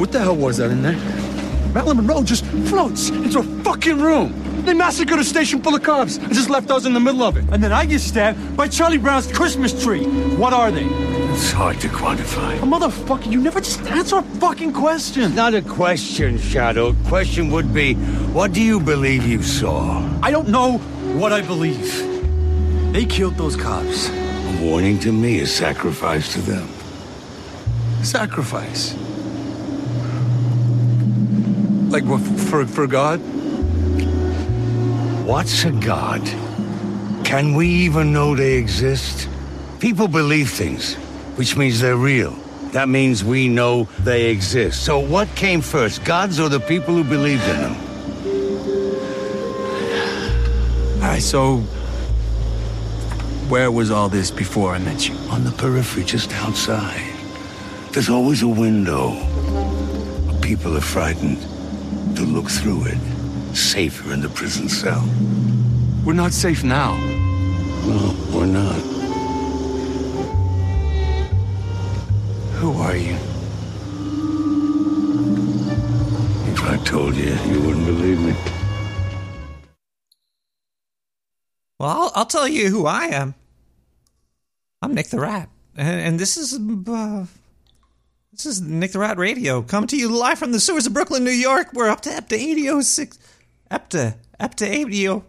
What the hell was that in there? Marilyn Monroe just floats into a fucking room. They massacred a station full of cops and just left us in the middle of it. And then I get stabbed by Charlie Brown's Christmas tree. What are they? It's hard to quantify. Oh, motherfucker, you never just answer a fucking question. Not a question, Shadow. Question would be, what do you believe you saw? I don't know what I believe. They killed those cops. A warning to me, is sacrifice to them. Sacrifice. Like for, for God? What's a god? Can we even know they exist? People believe things, which means they're real. That means we know they exist. So what came first, gods or the people who believed in them? All right, so where was all this before I met you? On the periphery, just outside. There's always a window. People are frightened to look through it. Safer in the prison cell. We're not safe now. No, we're not. Who are you? If I told you, you wouldn't believe me. Well, I'll, I'll tell you who I am. I'm Nick the Rat, and, and this is uh, this is Nick the Rat Radio, coming to you live from the sewers of Brooklyn, New York. We're up to EPTA 8006, EPTA, EPTA 80,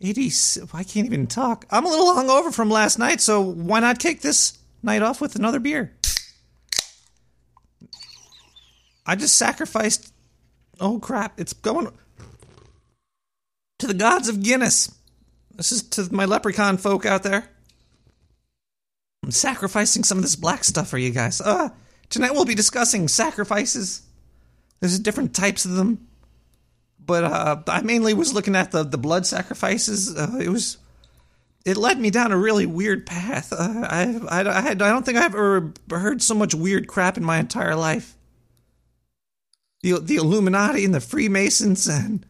80. I can't even talk. I'm a little hungover from last night, so why not kick this night off with another beer? I just sacrificed. Oh crap! It's going to the gods of Guinness. This is to my leprechaun folk out there. I'm sacrificing some of this black stuff for you guys. Uh, tonight we'll be discussing sacrifices. There's different types of them. But uh, I mainly was looking at the, the blood sacrifices. Uh, it was. It led me down a really weird path. Uh, I, I, I, I don't think I've ever heard so much weird crap in my entire life. The, the Illuminati and the Freemasons and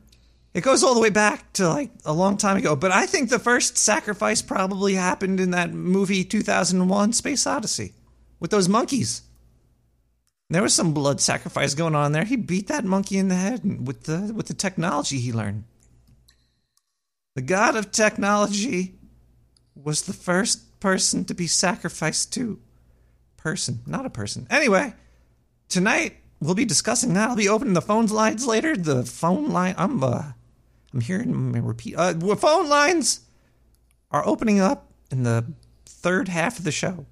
it goes all the way back to like a long time ago, but I think the first sacrifice probably happened in that movie 2001 Space Odyssey with those monkeys. There was some blood sacrifice going on there. He beat that monkey in the head with the with the technology he learned. The god of technology was the first person to be sacrificed to. Person, not a person. Anyway, tonight we'll be discussing that. I'll be opening the phone lines later. The phone line, I'm uh, I'm hearing repeat. Uh, phone lines are opening up in the third half of the show.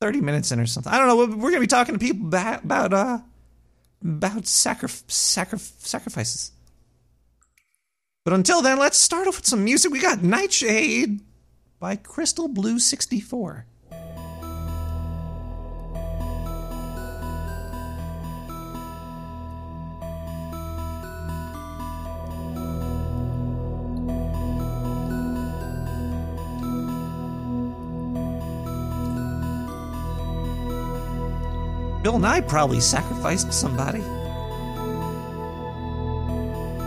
30 minutes in or something. I don't know. We're going to be talking to people about, about, uh, about sacri- sacri- sacrifices. But until then, let's start off with some music. We got Nightshade by Crystal Blue 64. Bill I probably sacrificed somebody.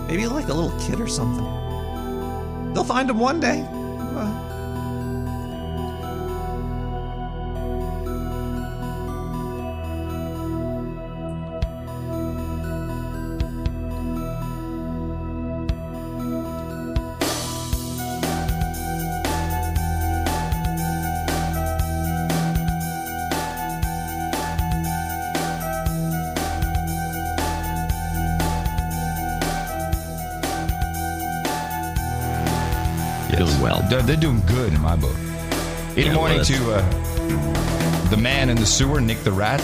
Maybe like a little kid or something. They'll find him one day. Uh, They're, doing good in my book. Good Yeah, morning to uh, the man in the sewer, Nick the Rat.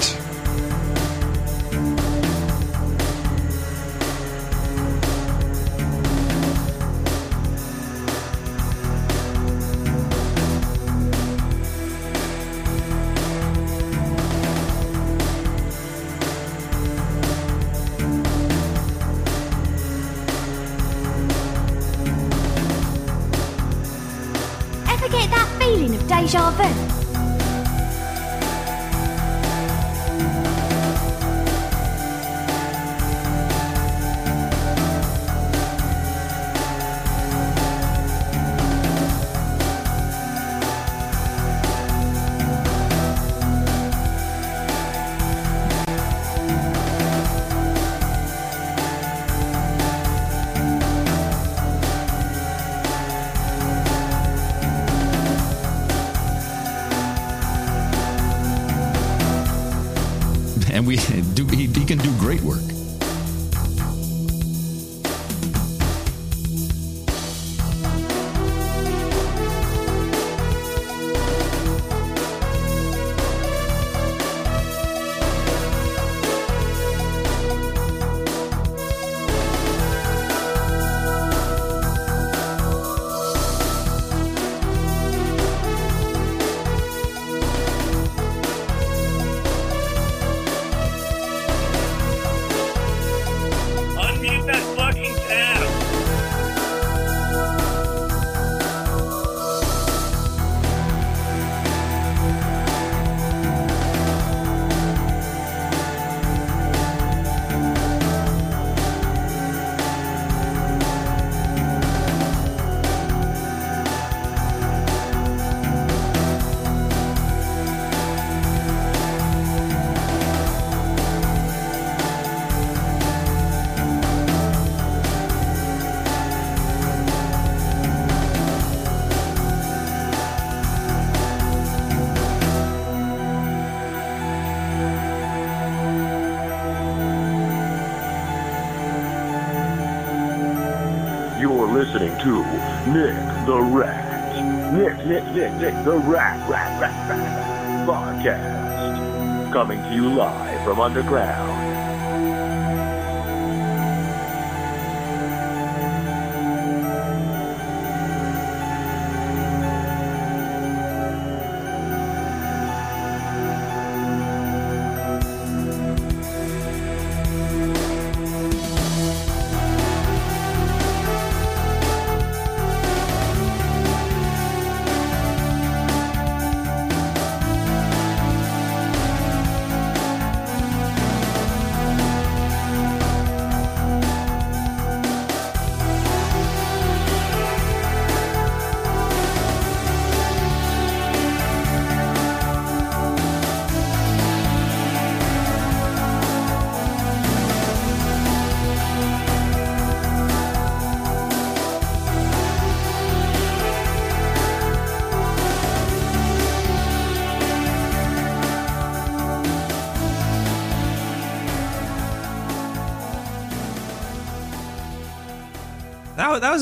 The Rat, Rat, Rat, Rat, Podcast. Coming to you live from underground.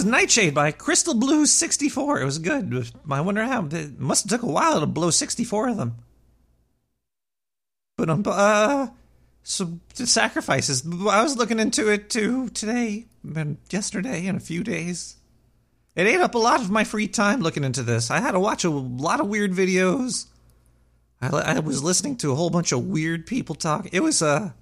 Was Nightshade by Crystal Blue 64. It was good. I wonder how. It must have took a while to blow 64 of them. But, um, uh, sacrifices. I was looking into it too today and yesterday and a few days. It ate up a lot of my free time looking into this. I had to watch a lot of weird videos. I, I was listening to a whole bunch of weird people talk. It was, uh,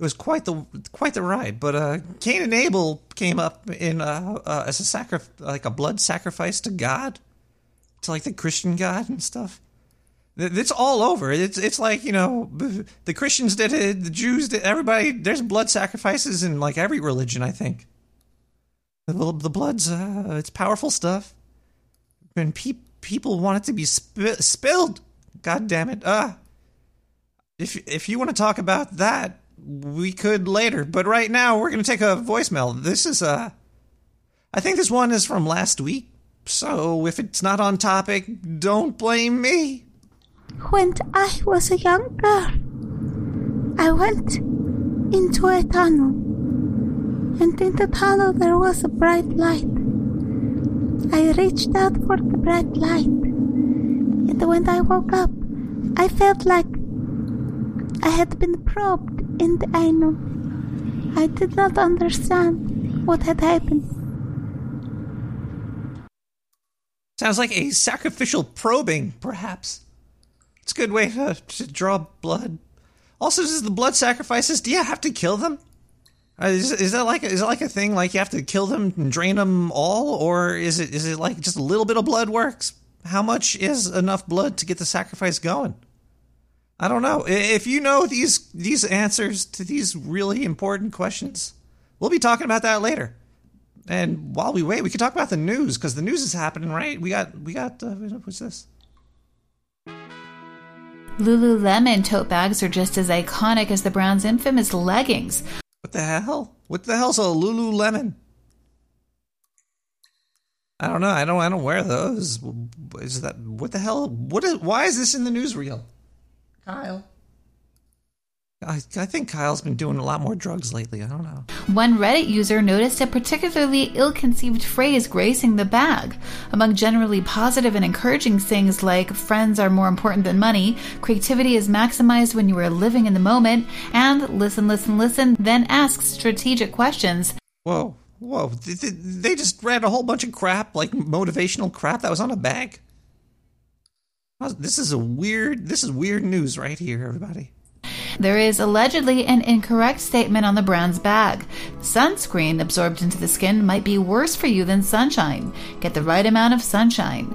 it was quite the quite the ride. But uh, Cain and Abel came up in uh, uh, as a sacri- like a blood sacrifice to God, to like the Christian God and stuff. It's all over. It's it's like you know the Christians did it, the Jews did. Everybody there's blood sacrifices in like every religion. I think the, the blood's uh, it's powerful stuff. And pe- people want it to be sp- spilled. God damn it. Uh if if you want to talk about that, we could later. But right now, we're going to take a voicemail. This is a. I think this one is from last week. So if it's not on topic, don't blame me. When I was a young girl, I went into a tunnel, and in the tunnel there was a bright light. I reached out for the bright light, and when I woke up, I felt like I had been probed in the anus. I did not understand what had happened. Sounds like a sacrificial probing, perhaps. It's a good way to, to draw blood. Also, is the blood sacrifices? Do you have to kill them? Uh, is, is that like is that like a thing? Like you have to kill them and drain them all, or is it is it like just a little bit of blood works? How much is enough blood to get the sacrifice going? I don't know. If you know these these answers to these really important questions, we'll be talking about that later. And while we wait, we can talk about the news because the news is happening, right? We got we got uh, what's this? Lululemon tote bags are just as iconic as the brand's infamous leggings. What the hell? What the hell's a Lululemon? I don't know. I don't. I don't wear those. Is that what the hell? What is? Why is this in the newsreel? Kyle. I, I think Kyle's been doing a lot more drugs lately. I don't know. One Reddit user noticed a particularly ill conceived phrase gracing the bag. Among generally positive and encouraging things like friends are more important than money, creativity is maximized when you are living in the moment, and listen, listen, listen, then ask strategic questions. Whoa, whoa. They, they- they just read a whole bunch of crap, like motivational crap that was on a bag. This is a weird, this is weird news right here, everybody. There is allegedly an incorrect statement on the brand's bag. Sunscreen absorbed into the skin might be worse for you than sunshine. Get the right amount of sunshine.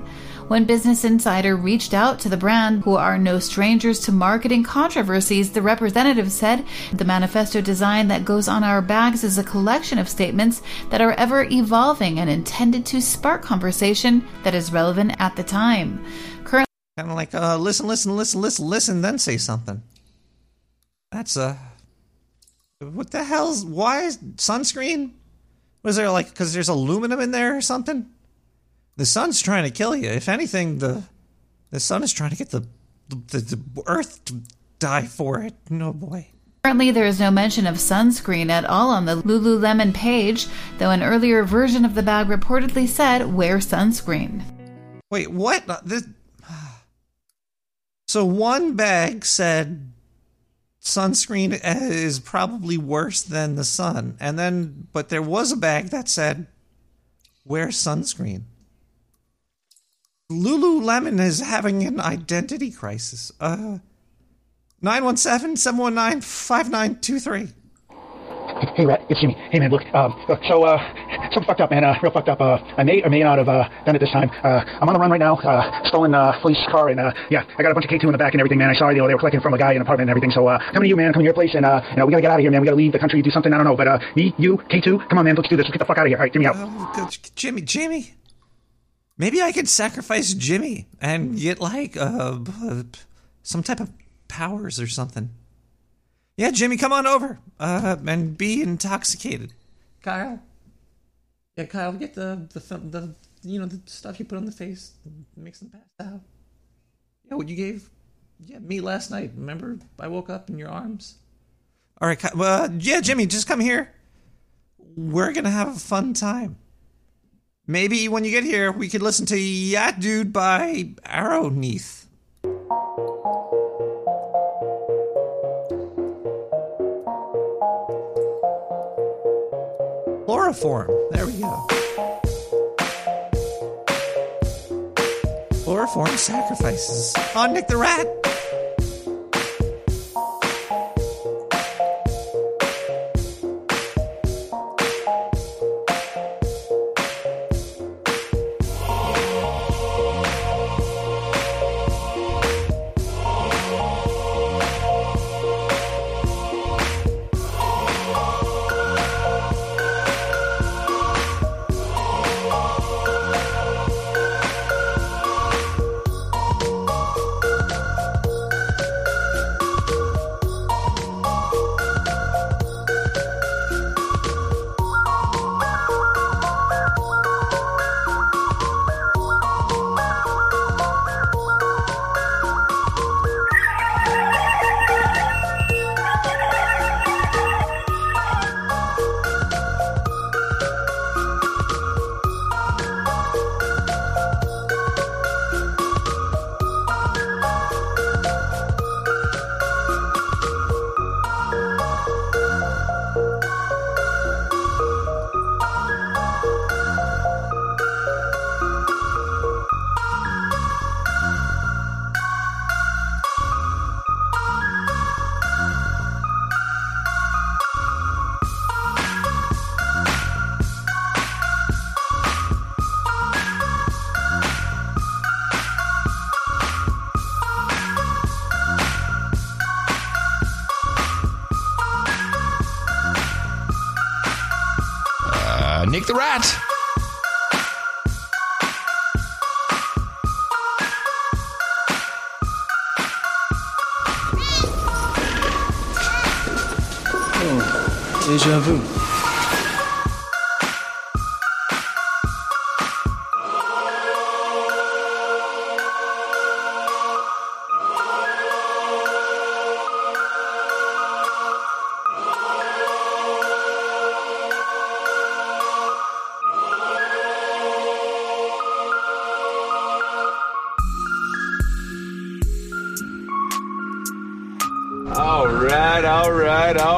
When Business Insider reached out to the brand, who are no strangers to marketing controversies, the representative said the manifesto design that goes on our bags is a collection of statements that are ever evolving and intended to spark conversation that is relevant at the time. Currently, Kind of like, uh, listen, listen, listen, listen, listen, then say something. That's uh What the hell's. Why is sunscreen? Was there like. Because there's aluminum in there or something? The sun's trying to kill you. If anything, the. The sun is trying to get the. The, the earth to die for it. No boy. Currently, there is no mention of sunscreen at all on the Lululemon page, though an earlier version of the bag reportedly said, wear sunscreen. Wait, what? Uh, This, so one bag said sunscreen is probably worse than the sun, and then but there was a bag that said wear sunscreen. Lululemon is having an identity crisis. Uh 917-719-5923. Hey, Rat, it's Jimmy. Hey, man, look, um, so, uh, something fucked up, man, uh, real fucked up. Uh, I may or may not have, uh, done it this time. Uh, I'm on the run right now, uh, stolen, uh, police car, and, uh, yeah, I got a bunch of K2 in the back and everything, man. I saw, you know, they were collecting from a guy in an apartment and everything, so, uh, coming to you, man, coming to your place, and, uh, you know, we gotta get out of here, man. We gotta leave the country, do something, I don't know, but, uh, me, you, K2, come on, man, let's do this. Let's get the fuck out of here. All right, me out. Jimmy, Jimmy. Maybe I could sacrifice Jimmy and get like uh, some type of powers or something. Yeah, Jimmy, come on over uh, and be intoxicated. Kyle. Yeah, Kyle, get the the the you know the stuff you put on the face, makes them pass out. Yeah, what you gave, yeah, me last night. Remember, I woke up in your arms. All right, Ky- uh, yeah, Jimmy, just come here. We're gonna have a fun time. Maybe when you get here, we could listen to Yacht Dude by Arrowneath. Chloroform. There we go. Chloroform sacrifices. On Nick the Rat. Deja Vu. All right, all right, all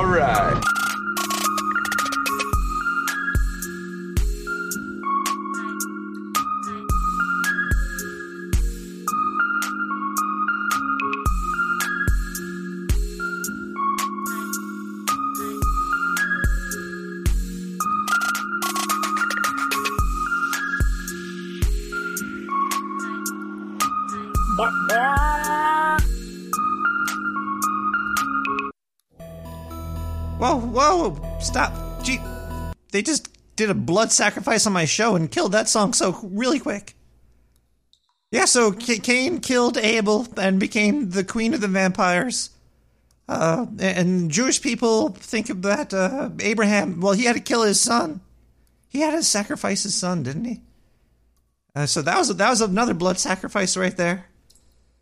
did a blood sacrifice on my show and killed that song so really quick. Yeah, so Ca- Cain killed Abel and became the queen of the vampires. Uh, and Jewish people think of that uh, Abraham, well, he had to kill his son. He had to sacrifice his son, didn't he? Uh, so that was that was another blood sacrifice right there.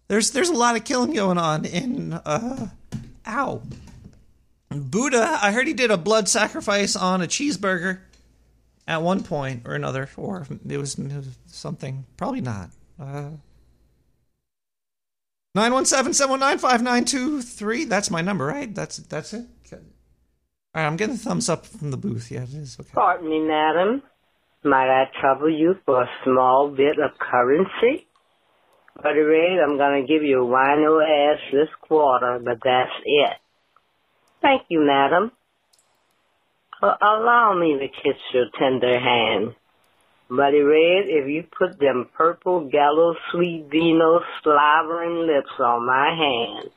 There's there's a lot of killing going on in uh, ow. Buddha, I heard he did a blood sacrifice on a cheeseburger at one point or another, or it was, something. Probably not. Uh, 917-719-5923. That's my number, right? That's that's it. All right, I'm getting a thumbs up from the booth. Yeah, it is. Okay. Pardon me, madam. Might I trouble you for a small bit of currency? By the Ray, I'm gonna give you a wino ass this quarter, but that's it. Thank you, madam. Allow me to kiss your tender hand. Buddy Red, if you put them purple gallows sweet vino slavering lips on my hand,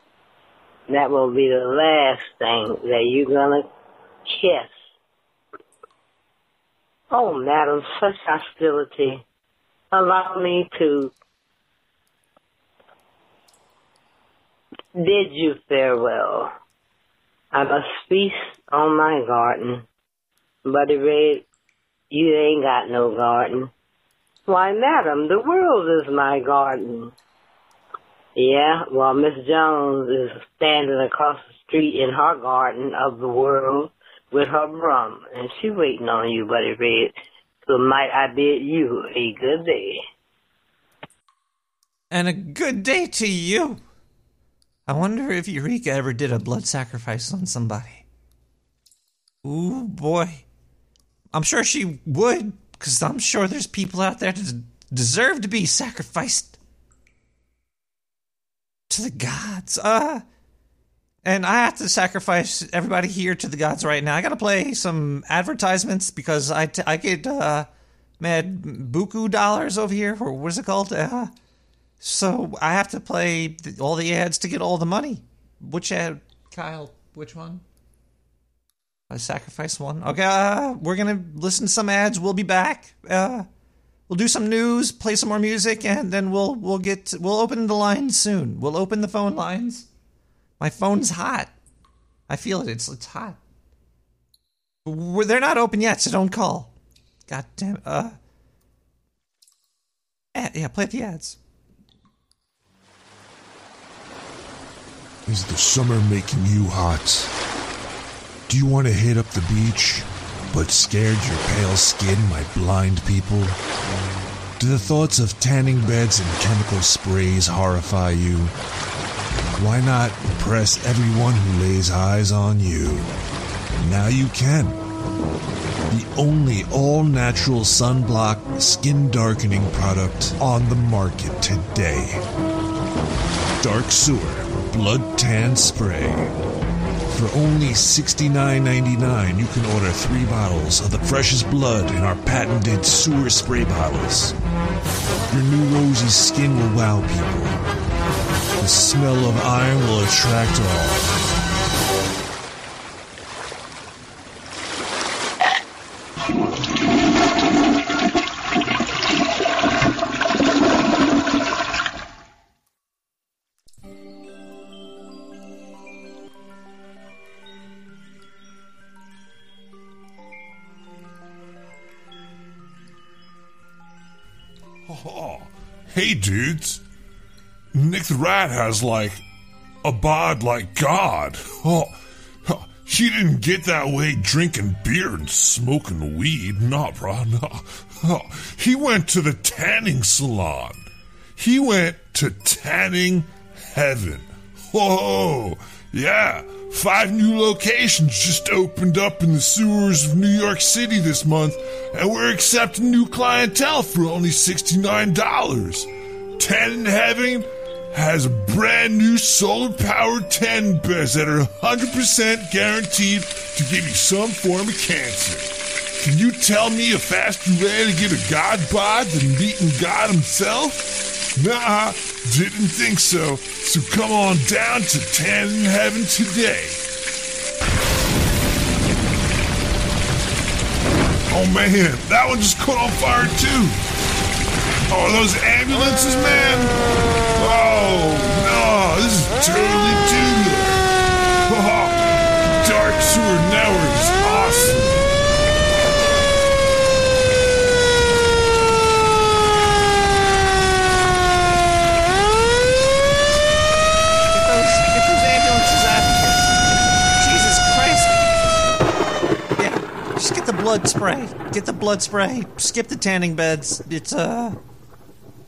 that will be the last thing that you're gonna kiss. Oh, madam, such hostility. Allow me to bid you farewell. I must feast on my garden. Buddy Red, you ain't got no garden. Why, madam, the world is my garden. Yeah, well, Miss Jones is standing across the street in her garden of the world with her brum, and she waiting on you, Buddy Red. So might I bid you a good day. And a good day to you. I wonder if Eureka ever did a blood sacrifice on somebody. Ooh, boy. I'm sure she would, because I'm sure there's people out there that deserve to be sacrificed to the gods. Uh, and I have to sacrifice everybody here to the gods right now. I got to play some advertisements because I, t- I get uh, mad buku dollars over here, or what is it called? Uh, so I have to play all the ads to get all the money. Which ad, Kyle? Which one? I sacrifice one. Okay, uh, we're gonna listen to some ads. We'll be back. Uh, we'll do some news, play some more music, and then we'll we'll get we'll open the lines soon. We'll open the phone lines. My phone's hot. I feel it. It's it's hot. We're, they're not open yet, so don't call. God damn. Uh. ad- yeah, play the ads. Is the summer making you hot? Do you want to hit up the beach, but scared your pale skin might blind people? Do the thoughts of tanning beds and chemical sprays horrify you? Why not impress everyone who lays eyes on you? Now you can. The only all natural sunblock skin darkening product on the market today. Dark Sewer Blood Tan Spray. For only $69.99, you can order three bottles of the freshest blood in our patented sewer spray bottles. Your new rosy skin will wow people. The smell of iron will attract all. Hey, dudes. Nick the Rat has, like, a bod like God. Oh, she didn't get that way drinking beer and smoking weed. Nah, bro, nah. Oh, he went to the tanning salon. He went to tanning heaven. Whoa, oh, yeah. Five new locations just opened up in the sewers of New York City this month, and we're accepting new clientele for only $69. Ten in Heaven has a brand new solar powered 10 beds that are 100% guaranteed to give you some form of cancer. Can you tell me a faster way to get a God bod than meeting God himself? Nah, didn't think so. So come on down to 10 in Heaven today. Oh man, that one just caught on fire too. Oh, those ambulances, man. Oh no, this is totally tubular. Oh, Dark Sewer Network is awesome. Get those, get those ambulances out of here. Jesus Christ. Yeah, just get the blood spray. Get the blood spray. Skip the tanning beds. It's, uh.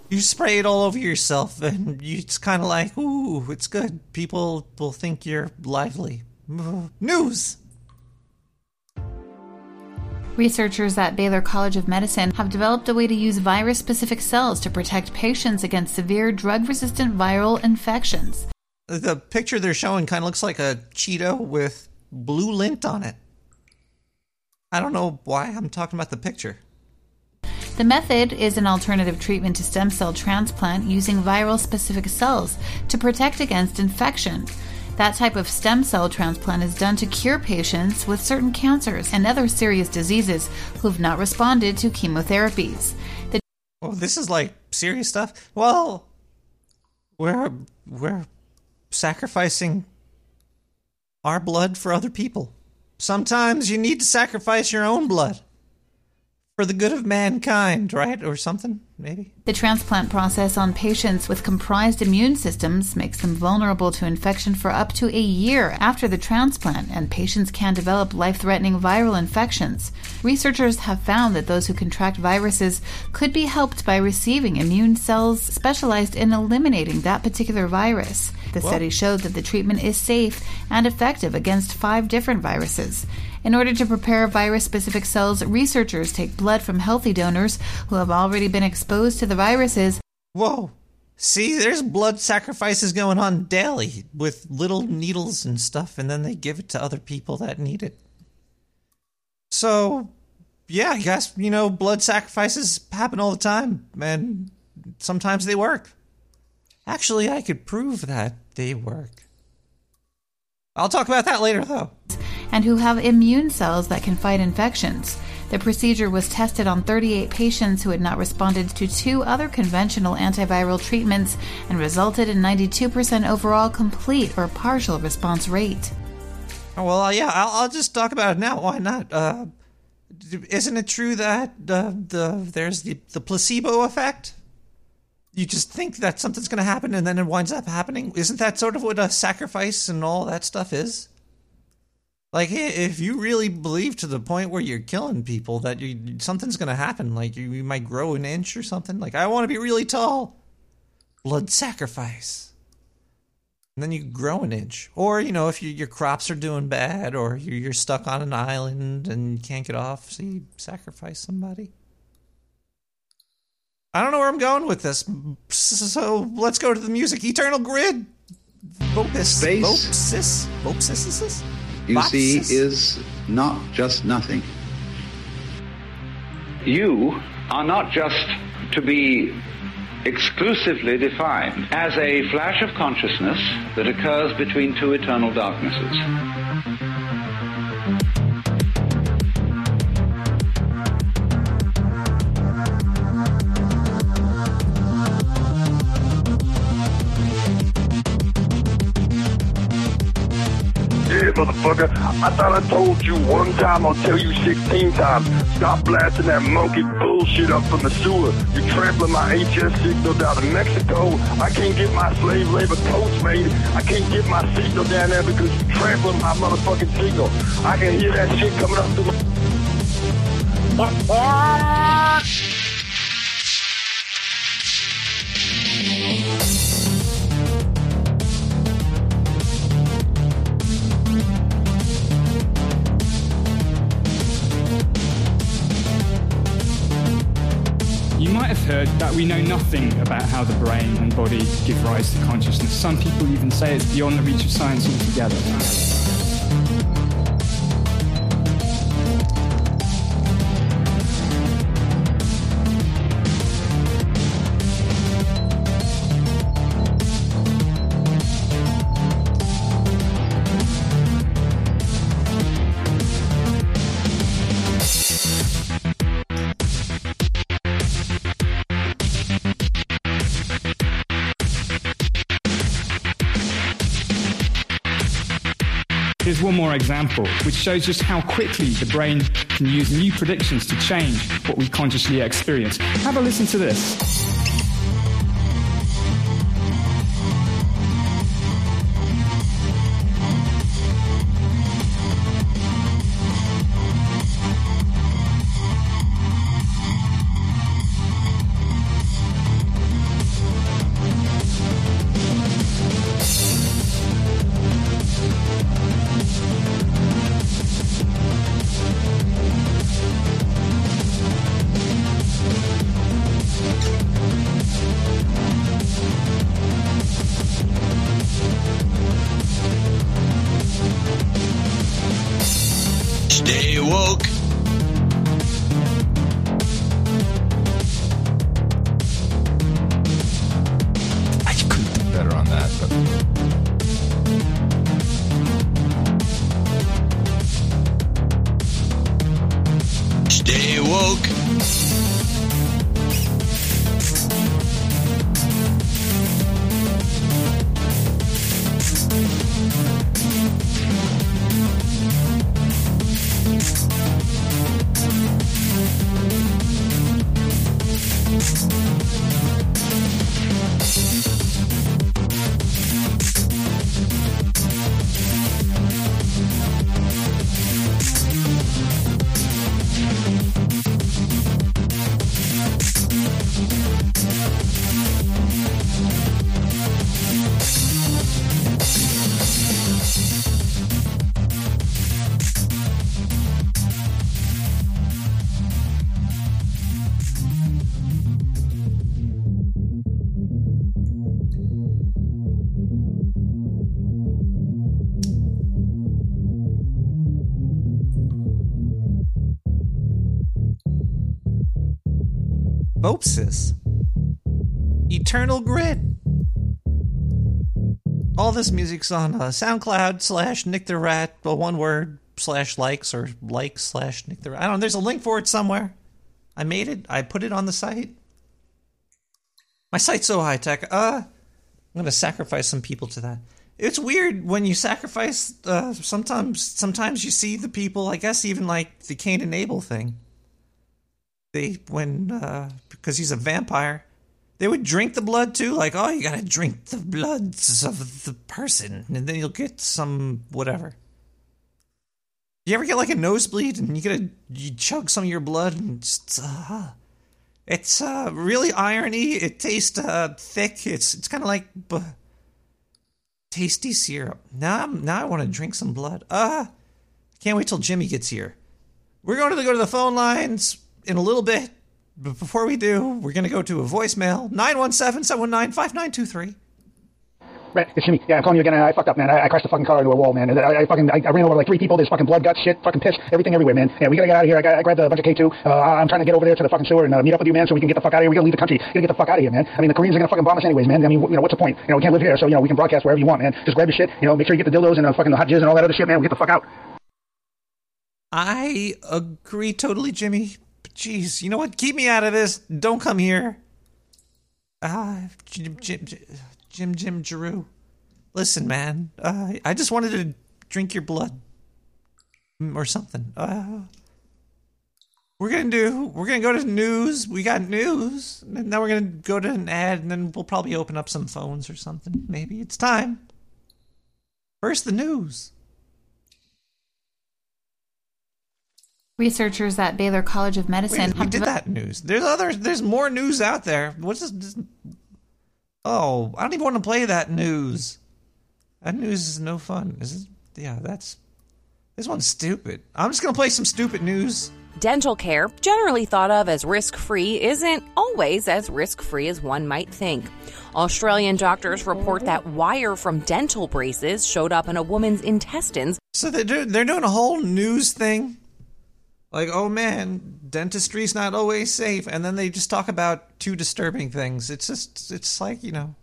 You spray it all over yourself, and you, it's kind of like, ooh, it's good. People will think you're lively. News! Researchers at Baylor College of Medicine have developed a way to use virus specific cells to protect patients against severe drug resistant viral infections. The picture they're showing kind of looks like a Cheeto with blue lint on it. I don't know why I'm talking about the picture. The method is an alternative treatment to stem cell transplant using viral specific cells to protect against infection. That type of stem cell transplant is done to cure patients with certain cancers and other serious diseases who have not responded to chemotherapies. The Well, this is like serious stuff. Well, we're we're sacrificing our blood for other people. Sometimes you need to sacrifice your own blood for the good of mankind, right? Or something, maybe. The transplant process on patients with comprised immune systems makes them vulnerable to infection for up to a year after the transplant, and patients can develop life threatening viral infections. Researchers have found that those who contract viruses could be helped by receiving immune cells specialized in eliminating that particular virus. The Whoa. study showed that the treatment is safe and effective against five different viruses. In order to prepare virus specific cells, researchers take blood from healthy donors who have already been exposed to the viruses. Whoa. See, there's blood sacrifices going on daily with little needles and stuff, and then they give it to other people that need it. So, yeah, I guess, you know, blood sacrifices happen all the time, and sometimes they work. Actually, I could prove that they work. I'll talk about that later, though. and who have immune cells that can fight infections. The procedure was tested on 38 patients who had not responded to two other conventional antiviral treatments and resulted in 92% overall complete or partial response rate. Oh, well, uh, yeah, I'll, I'll just talk about it now. Why not? Uh, isn't it true that uh, the there's the, the placebo effect? You just think that something's going to happen and then it winds up happening. Isn't that sort of what a sacrifice and all that stuff is? Like, if you really believe to the point where you're killing people that you something's going to happen, like you, you might grow an inch or something. Like, I want to be really tall. Blood sacrifice. And then you grow an inch. Or, you know, if you, your crops are doing bad or you- you're stuck on an island and you can't get off, so you sacrifice somebody. I don't know where I'm going with this. So let's go to the music. Eternal Grid. Vopis. Vopsis. Vopsis. you see, is not just nothing. You are not just to be exclusively defined as a flash of consciousness that occurs between two eternal darknesses. Motherfucker. I thought I told you one time, I'll tell you 16 times. Stop blasting that monkey bullshit up from the sewer. You're trampling my HS signal down to Mexico. I can't get my slave labor coats made. I can't get my signal down there because you're trampling my motherfucking signal. I can hear that shit coming up through my... uh, that we know nothing about how the brain and body give rise to consciousness. Some people even say it's beyond the reach of science altogether. Here's one more example, which shows just how quickly the brain can use new predictions to change what we consciously experience. Have a listen to this. Eternal Grid. All this music's on uh, SoundCloud slash Nick the Rat, well, one word slash likes or likes slash Nick the Rat. I don't know. There's a link for it somewhere. I made it. I put it on the site. My site's so high tech. Uh, I'm gonna sacrifice some people to that. It's weird when you sacrifice. Uh, sometimes, sometimes you see the people. I guess even like the Cain and Abel thing. They when uh, because he's a vampire, they would drink the blood too. Like, oh, you gotta drink the bloods of the person, and then you'll get some whatever. You ever get like a nosebleed and you get a you chug some of your blood and just uh, it's uh, really irony. It tastes uh, thick. It's it's kind of like b- tasty syrup. Now I'm, now I want to drink some blood. Uh can't wait till Jimmy gets here. We're going to go to the phone lines in a little bit. But before we do, we're going to go to a voicemail 917 719 5923. Brett, it's Jimmy. Yeah, I'm calling you again. I, I fucked up, man. I, I crashed the fucking car into a wall, man. And I, I fucking I, I ran over like three people. There's fucking blood, guts, shit, fucking piss, everything everywhere, man. Yeah, we gotta get out of here. I, got, I grabbed a bunch of K2. Uh, I'm trying to get over there to the fucking sewer and uh, meet up with you, man, so we can get the fuck out of here. We gotta leave the country. We gotta get the fuck out of here, man. I mean, the Koreans are gonna fucking bomb us anyways, man. I mean, you know, what's the point? You know, we can't live here, so you know, we can broadcast wherever you want, man. Just grab your shit. You know, make sure you get the dildos and uh, fucking the hot jizz and all that other shit, man. We get the fuck out. I agree totally, Jimmy. Jeez, you know what? Keep me out of this. Don't come here. Ah, Jim, Jim, Jim, Jim, Giroux. Listen, man. Uh, I just wanted to drink your blood or something. Uh, we're gonna do. We're gonna go to news. We got news, and now we're gonna go to an ad, and then we'll probably open up some phones or something. Maybe it's time. First, the news. Researchers at Baylor College of Medicine Wait, we did that news. There's other. There's more news out there. What's this? this- Oh, I don't even want to play that news. That news is no fun. Is it? Yeah, that's. This one's stupid. I'm just gonna play some stupid news. Dental care, generally thought of as risk free, isn't always as risk free as one might think. Australian doctors report that wire from dental braces showed up in a woman's intestines. So they're doing, they're doing a whole news thing. Like, oh man, dentistry's not always safe. And then they just talk about two disturbing things. It's just, it's like, you know,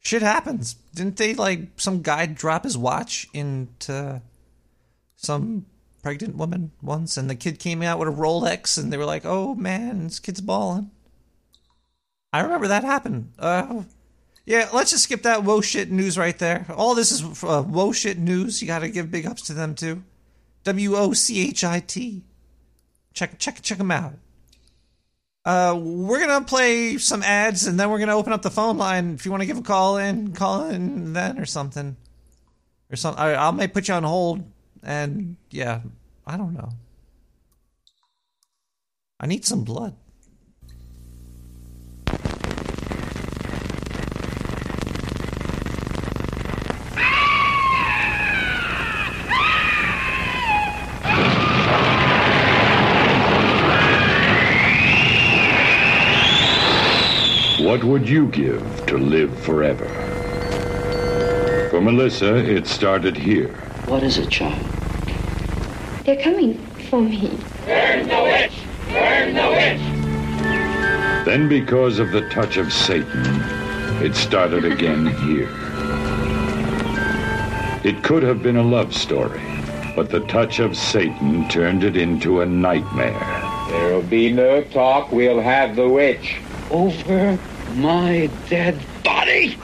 shit happens. Didn't they, like, some guy drop his watch into some pregnant woman once? And the kid came out with a Rolex and they were like, oh man, this kid's balling. I remember that happened. Uh, yeah, let's just skip that whoa shit news right there. All this is uh, shit news. You got to give big ups to them too. W O C H I T. Check check check them out. Uh, we're gonna play some ads and then we're gonna open up the phone line. If you want to give a call in, call in then or something, or something. I, I may put you on hold. And yeah, I don't know. I need some blood. What would you give to live forever? For Melissa, it started here. What is it, child? They're coming for me. Burn the witch! Burn the witch! Then, because of the touch of Satan, it started again here. It could have been a love story, but the touch of Satan turned it into a nightmare. There'll be no talk. We'll have the witch. Over my dead body?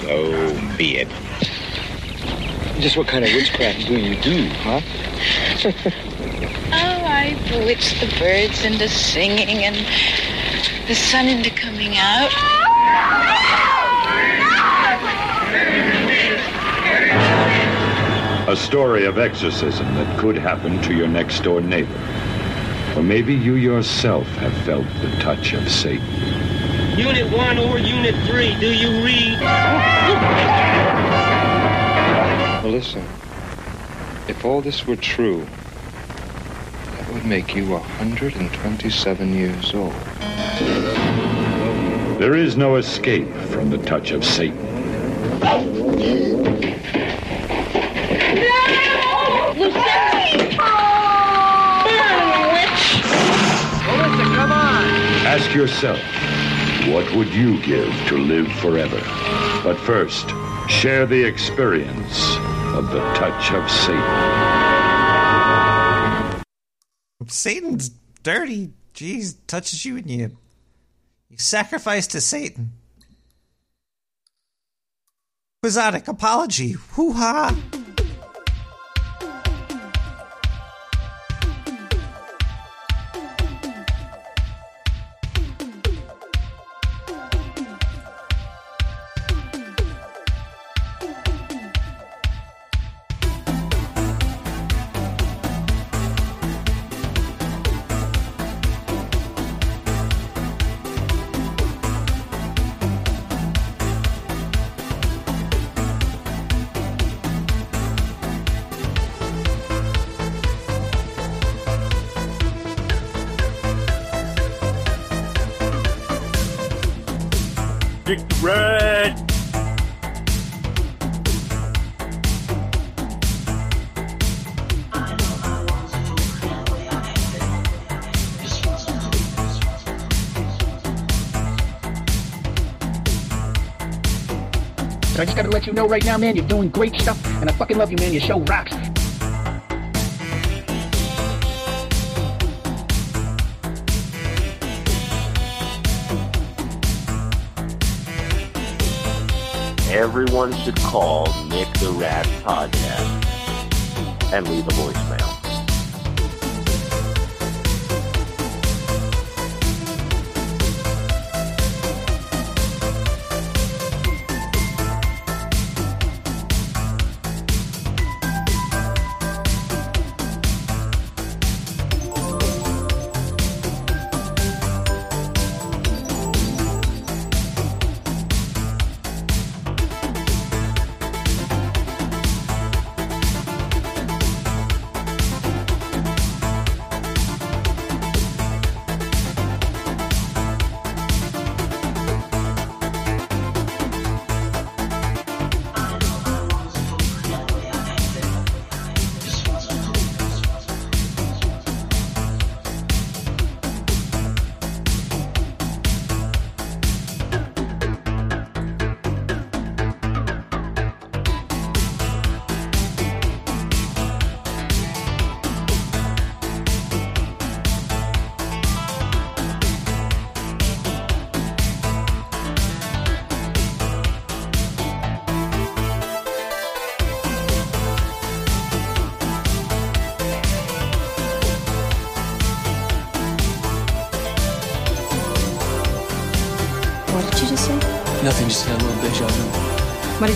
So be it. Just what kind of witchcraft do you do, huh? Oh, I bewitch the birds into singing and the sun into coming out. A story of exorcism that could happen to your next door neighbor. Or maybe you yourself have felt the touch of Satan. Unit 1 or Unit 3, do you read? Melissa, if all this were true, that would make you 127 years old. There is no escape from the touch of Satan. Melissa, come on! Ask yourself, what would you give to live forever? But first, share the experience of the touch of Satan. Satan's dirty. Jeez, touches you and you. You sacrifice to Satan. Quixotic apology. Hoo ha. Know right now, man, you're doing great stuff, and I fucking love you, man. Your show rocks. Everyone should call Nick the Rat Podcast and leave a voicemail.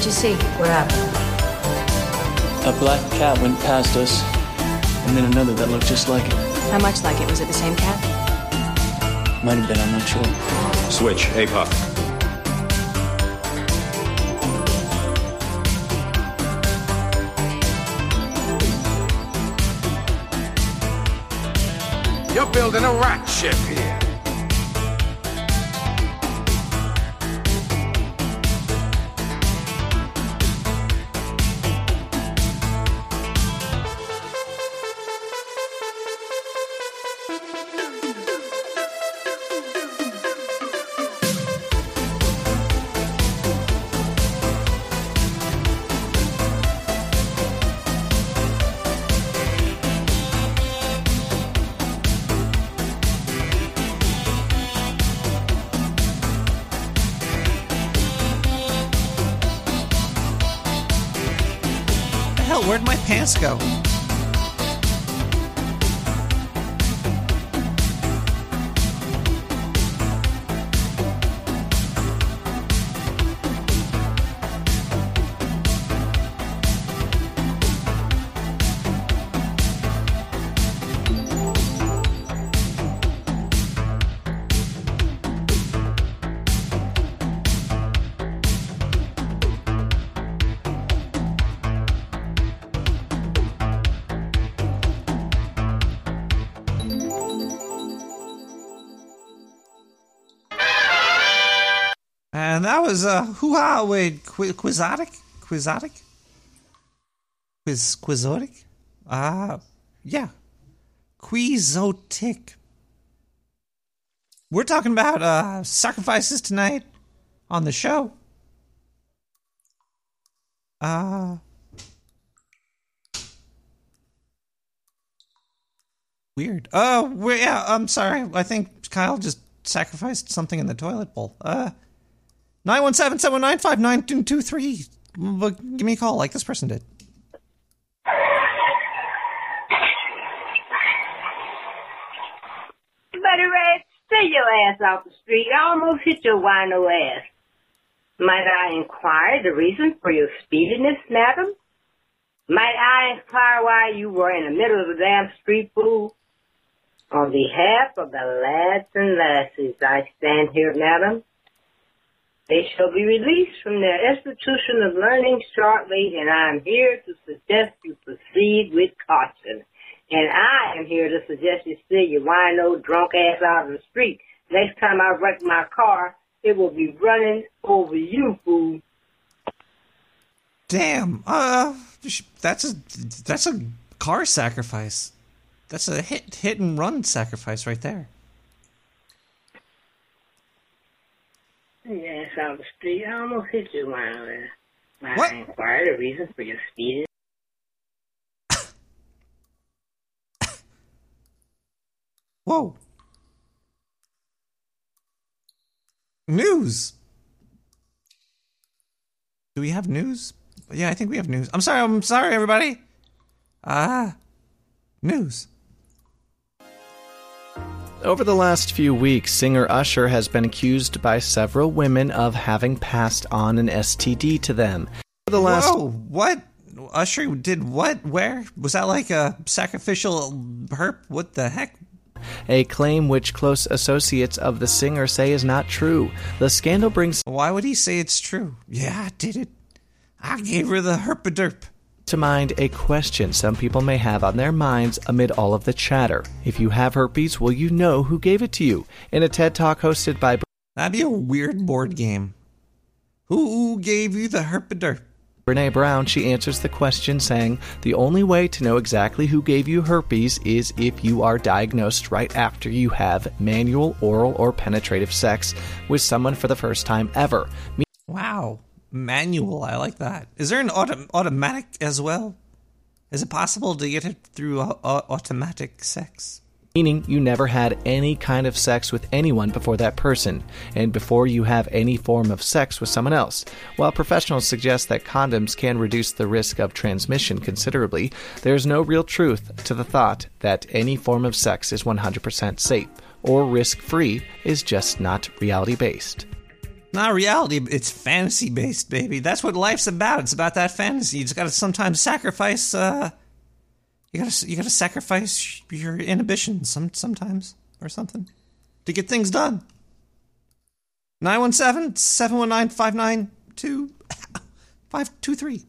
You see? What happened? A black cat went past us, and then another that looked just like it. How much like it? Was it the same cat? Might have been, I'm not sure. Switch, APOC. You're building a rat ship here. My was uh, hoo ha with Qu- Quixotic? Quixotic? Quiz Quixotic? Uh, yeah. Quixotic. We're talking about uh, sacrifices tonight on the show. Uh, weird. Oh, yeah, I'm sorry. I think Kyle just sacrificed something in the toilet bowl. Uh, 917-719-5923. Mm, Give me a call like this person did. Buddy Red, stay your ass off the street. I almost hit your wino ass. Might I inquire the reason for your speediness, madam? Might I inquire why you were in the middle of the damn street, fool? On behalf of the lads and lassies, I stand here, madam. They shall be released from their institution of learning shortly, and I am here to suggest you proceed with caution. And I am here to suggest you steer your wino drunk ass out of the street. Next time I wreck my car, it will be running over you, fool. Damn. Uh, that's a that's a car sacrifice. That's a hit hit and run sacrifice right there. Out the street. I almost hit you, ass. Might What? I inquire the reason for your speediness? Whoa. News. Do we have news? Yeah, I think we have news. I'm sorry. I'm sorry, everybody. Ah, news. Over the last few weeks, singer Usher has been accused by several women of having passed on an STD to them. For the last Whoa, what? Usher did what? Where? Was that like a sacrificial herp? What the heck? a claim which close associates of the singer say is not true. The scandal brings Why would he say it's true? Yeah, I did it. I gave her the herpaderp. To mind a question some people may have on their minds amid all of the chatter. If you have herpes, will you know who gave it to you? In a TED Talk hosted by That'd be a weird board game. Who gave you the herpaderp? Brene Brown, she answers the question saying, The only way to know exactly who gave you herpes is if you are diagnosed right after you have manual, oral, or penetrative sex with someone for the first time ever. Wow, manual. I like that. Is there an auto- automatic as well? Is it possible to get it through uh, uh, automatic sex? Meaning you never had any kind of sex with anyone before that person, and before you have any form of sex with someone else. While professionals suggest that condoms can reduce the risk of transmission considerably, there is no real truth to the thought that any form of sex is 100% safe or risk free is just not reality based. Not reality. It's fantasy based, baby. That's what life's about. It's about that fantasy. You just got to sometimes sacrifice. Uh, you gotta you gotta sacrifice your inhibitions some sometimes or something to get things done. 917 719 592 523.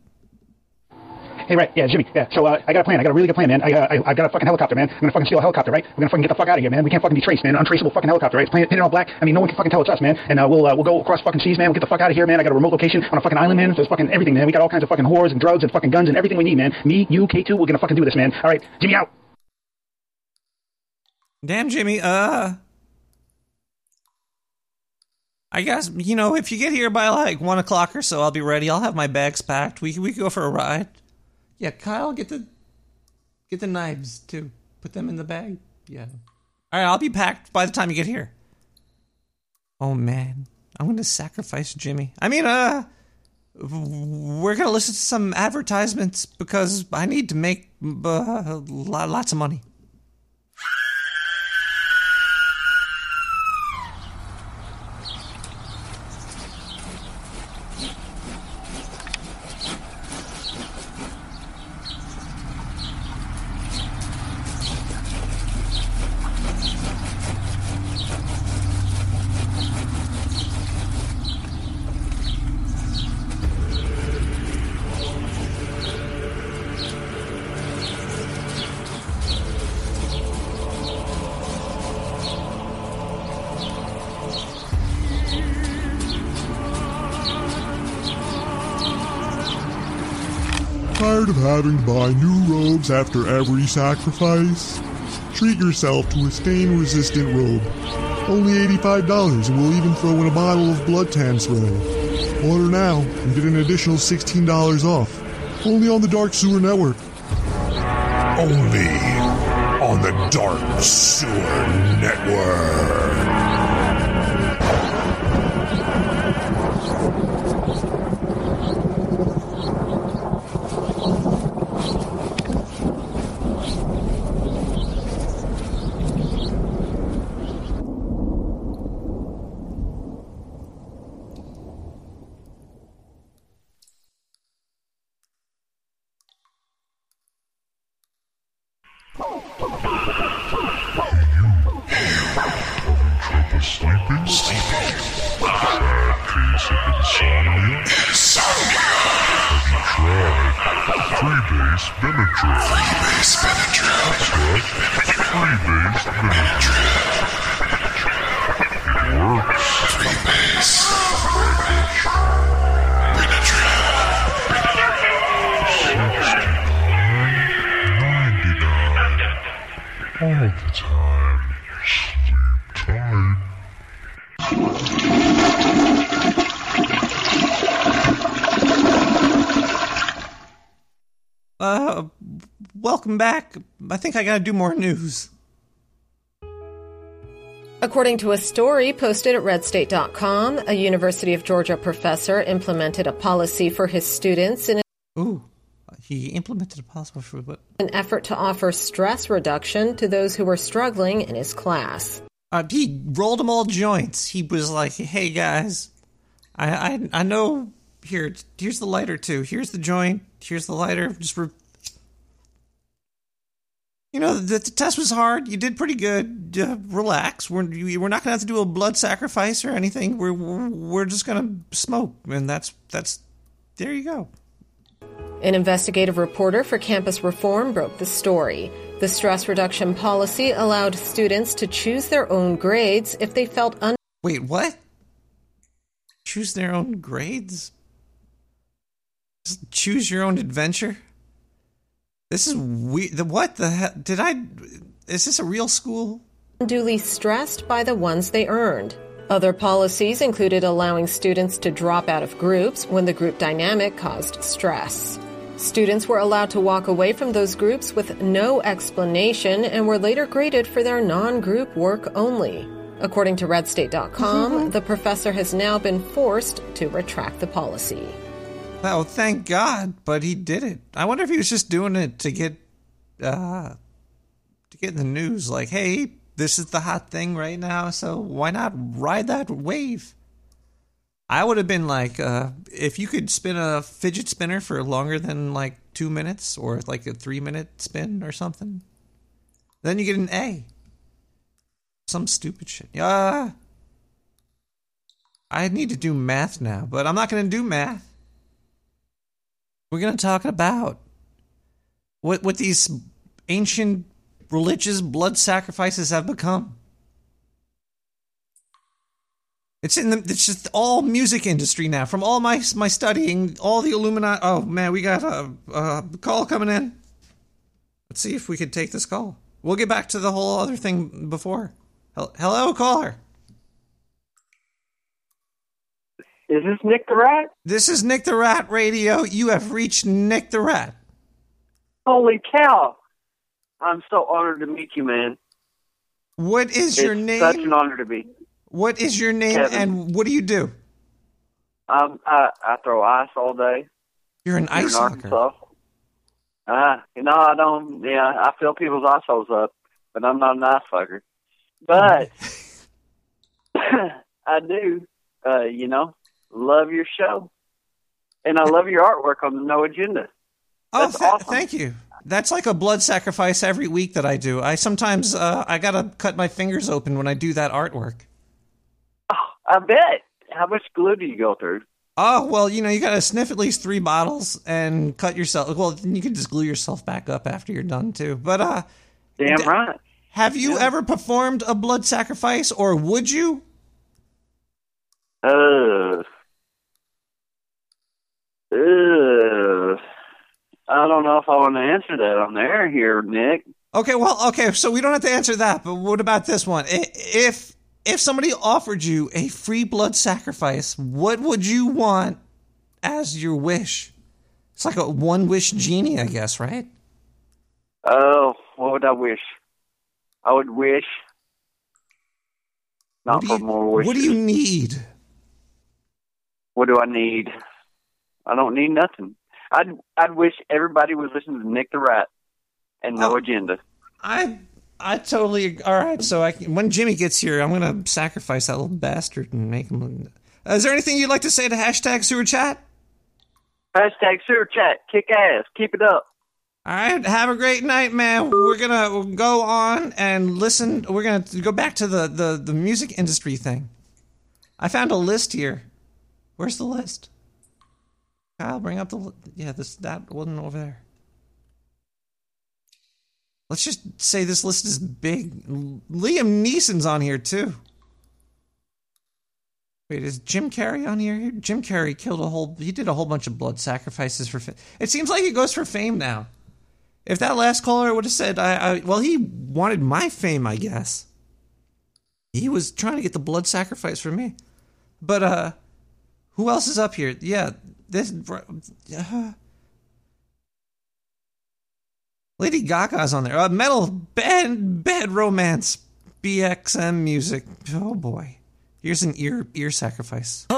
Hey, right, yeah, Jimmy, yeah. So uh, I got a plan. I got a really good plan, man. I, uh, I I got a fucking helicopter, man. I'm gonna fucking steal a helicopter, right? We're gonna fucking get the fuck out of here, man. We can't fucking be traced, man. Untraceable fucking helicopter, right? It's painted, painted all black. I mean, no one can fucking tell it's us, man. And uh, we'll uh, we'll go across fucking seas, man. We'll get the fuck out of here, man. I got a remote location on a fucking island, man. There's fucking everything, man. We got all kinds of fucking whores and drugs and fucking guns and everything we need, man. Me, you, K2, we're gonna fucking do this, man. All right, Jimmy out. Damn, Jimmy. Uh, I guess you know if you get here by like one o'clock or so, I'll be ready. I'll have my bags packed. We we can go for a ride. Yeah, Kyle, get the get the knives too. Put them in the bag. Yeah. All right, I'll be packed by the time you get here. Oh man, I'm gonna sacrifice Jimmy. I mean, uh, we're gonna listen to some advertisements because I need to make uh, lots of money. Tired of having to buy new robes after every sacrifice? Treat yourself to a stain resistant robe. Only $85 and we'll even throw in a bottle of blood tan spray. Order now and get an additional $16 off. Only on the Dark Sewer Network. Only on the Dark Sewer Network. Welcome back. I think I gotta do more news. According to a story posted at redstate.com, a University of Georgia professor implemented a policy for his students in Ooh, he implemented a policy for what? an effort to offer stress reduction to those who were struggling in his class. Uh, he rolled them all joints. He was like, "Hey guys, I I, I know here. Here's the lighter too. Here's the joint. Here's the lighter. Just re- you know the, the test was hard. You did pretty good. Uh, relax. We're we're not gonna have to do a blood sacrifice or anything. We're we're, just gonna smoke, and that's that's there you go. An investigative reporter for Campus Reform broke the story. The stress reduction policy allowed students to choose their own grades if they felt un. Wait, what? Choose their own grades? Just choose your own adventure? This is weird. The what the hell? Did I? Is this a real school? unduly stressed by the ones they earned. Other policies included allowing students to drop out of groups when the group dynamic caused stress. Students were allowed to walk away from those groups with no explanation and were later graded for their non group work only. According to redstate.com, mm-hmm. the professor has now been forced to retract the policy. Oh, thank God! But he did it. I wonder if he was just doing it to get, uh, to get in the news. Like, hey, this is the hot thing right now, so why not ride that wave? I would have been like, uh, if you could spin a fidget spinner for longer than like two minutes or like a three minute spin or something, then you get an A. Some stupid shit. Yeah. I need to do math now, but I'm not going to do math. We're going to talk about what what these ancient religious blood sacrifices have become. It's in the it's just all music industry now. From all my my studying, all the Illuminati. Oh man, we got a, a call coming in. Let's see if we could take this call. We'll get back to the whole other thing before. Hello, caller. Is this Nick the Rat? This is Nick the Rat Radio. You have reached Nick the Rat. Holy cow! I'm so honored to meet you, man. What is your name? Such an honor to be. What is your name Kevin. and what do you do? Um, I I throw ice all day. You're an ice. Arkansas. Uh, you know, I don't. Yeah, I fill people's ice holes up, but I'm not an ice fucker. But I do. Uh, you know, love your show, and I love your artwork on the No Agenda. Oh, th- awesome. thank you. That's like a blood sacrifice every week that I do. I sometimes uh, I gotta cut my fingers open when I do that artwork. Oh, I bet. How much glue do you go through? Oh well, you know you gotta sniff at least three bottles and cut yourself. Well, then you can just glue yourself back up after you're done too. But uh, Damn d- right. Have you ever performed a blood sacrifice, or would you? Uh, uh, I don't know if I want to answer that on there here, Nick. Okay, well, okay, so we don't have to answer that. But what about this one? If if somebody offered you a free blood sacrifice, what would you want as your wish? It's like a one wish genie, I guess, right? Oh, what would I wish? I would wish not for more wishes. What do you need? What do I need? I don't need nothing. I'd I'd wish everybody would listen to Nick the Rat and Oh. no agenda. I I totally all right. So I can, when Jimmy gets here, I'm gonna sacrifice that little bastard and make him. Uh, is there anything you'd like to say to hashtag sewer chat? Hashtag sewer chat, kick ass, keep it up. All right, have a great night, man. We're gonna go on and listen. We're gonna go back to the the the music industry thing. I found a list here. Where's the list? Kyle, bring up the yeah. This that wasn't over there. Let's just say this list is big. Liam Neeson's on here too. Wait, is Jim Carrey on here? Jim Carrey killed a whole. He did a whole bunch of blood sacrifices for. Fa- it seems like he goes for fame now. If that last caller would have said, I, I, well, he wanted my fame, I guess. He was trying to get the blood sacrifice for me. But, uh, who else is up here? Yeah, this, uh, Lady Gaga's on there. Uh, metal, bad, bad romance, BXM music. Oh boy. Here's an ear, ear sacrifice. You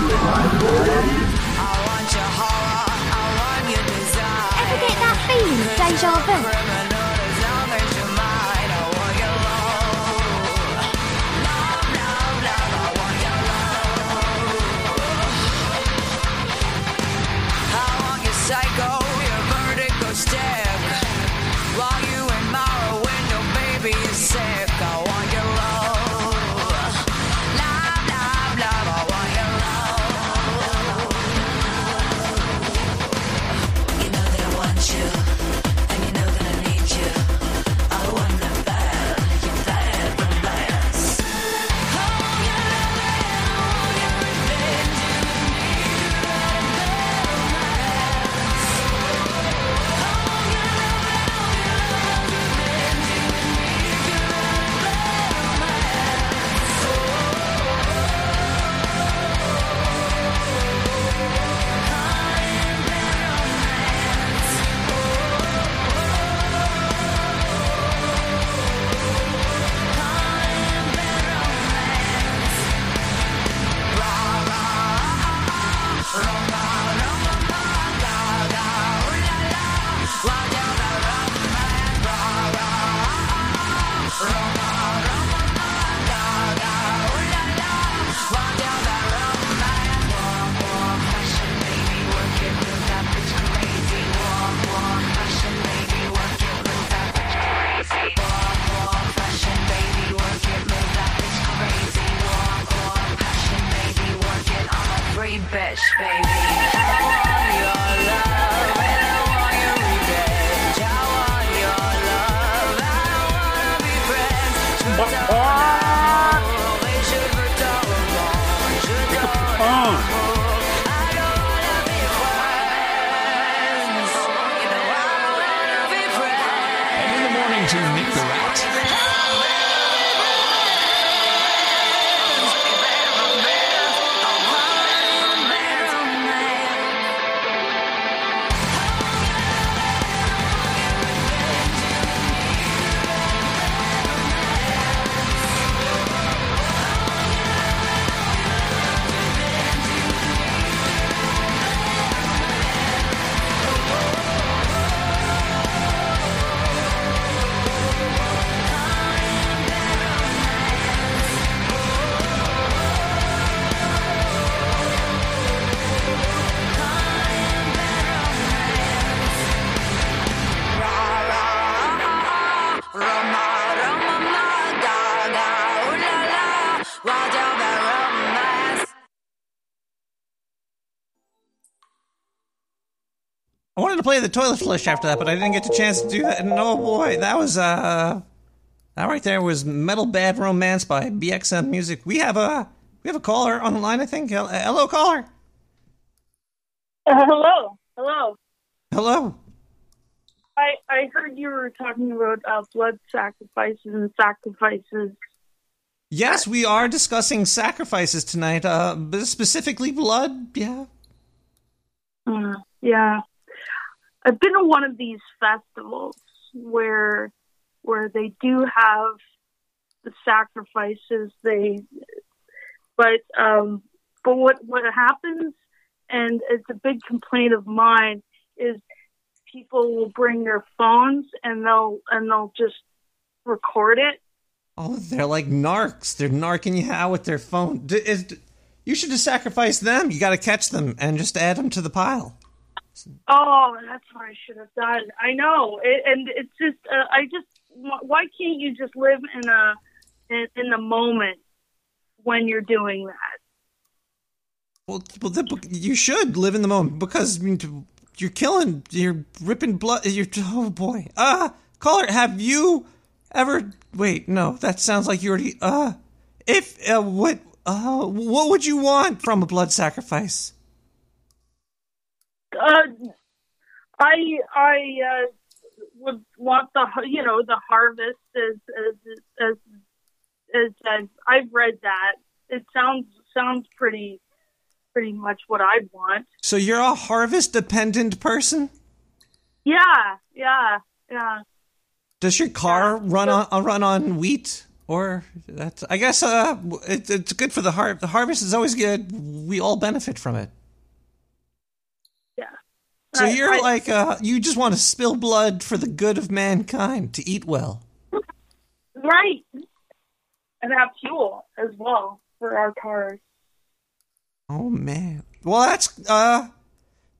Ever get that feeling deja vu? I wanted to play the toilet flush after that, but I didn't get the chance to do that. And oh boy, that was uh, that right there was Metal Bad Romance by BXM Music. We have a we have a caller on the line, I think. Hello, caller. Uh, hello, hello. Hello. I I heard you were talking about uh, blood sacrifices and sacrifices. Yes, we are discussing sacrifices tonight. Uh, specifically blood. Yeah. Uh, yeah, I've been to one of these festivals where where they do have the sacrifices. They, but um, but what what happens, and it's a big complaint of mine, is people will bring their phones and they'll and they'll just record it. Oh, they're like narcs. They're narking you out with their phone. D- is, you should just sacrifice them. You got to catch them and just add them to the pile. Oh, that's what I should have done. I know, it, and it's just uh, I just why can't you just live in a in, in the moment when you're doing that? Well, well, the, you should live in the moment because I mean, you're killing, you're ripping blood. You're oh boy. Uh caller, have you ever? Wait, no, that sounds like you already. Uh, if uh, what uh, what would you want from a blood sacrifice? Uh, I I uh, would want the you know the harvest as as as as I've, I've read that. It sounds sounds pretty pretty much what I want. So you're a harvest dependent person. Yeah, yeah, yeah. Does your car run on uh, run on wheat? Or that's I guess uh, it, it's good for the har- the harvest is always good. we all benefit from it. So I- you're I- like, uh, you just want to spill blood for the good of mankind to eat well. Right. And have fuel as well for our cars. Oh man. Well, that's uh.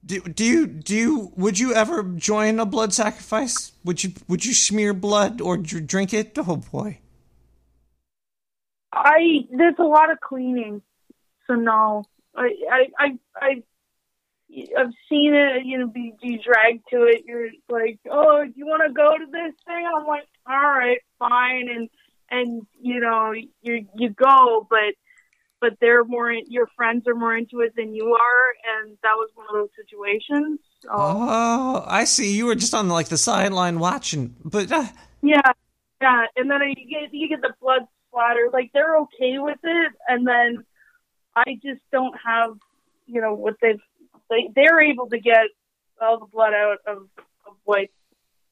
Do, do you do you would you ever join a blood sacrifice? Would you would you smear blood or dr- drink it? Oh boy. I there's a lot of cleaning, so no. I I I, I I've seen it. You know, be you dragged to it. You're like, oh, do you want to go to this thing? I'm like, all right, fine, and and you know, you you go, but but they're more. Your friends are more into it than you are, and that was one of those situations. So, Oh, I see. You were just on like the sideline watching, but uh, Yeah, yeah, and then you get you get the blood splatter. Like they're okay with it, and then I just don't have, you know, what they've they they're able to get all the blood out of, of white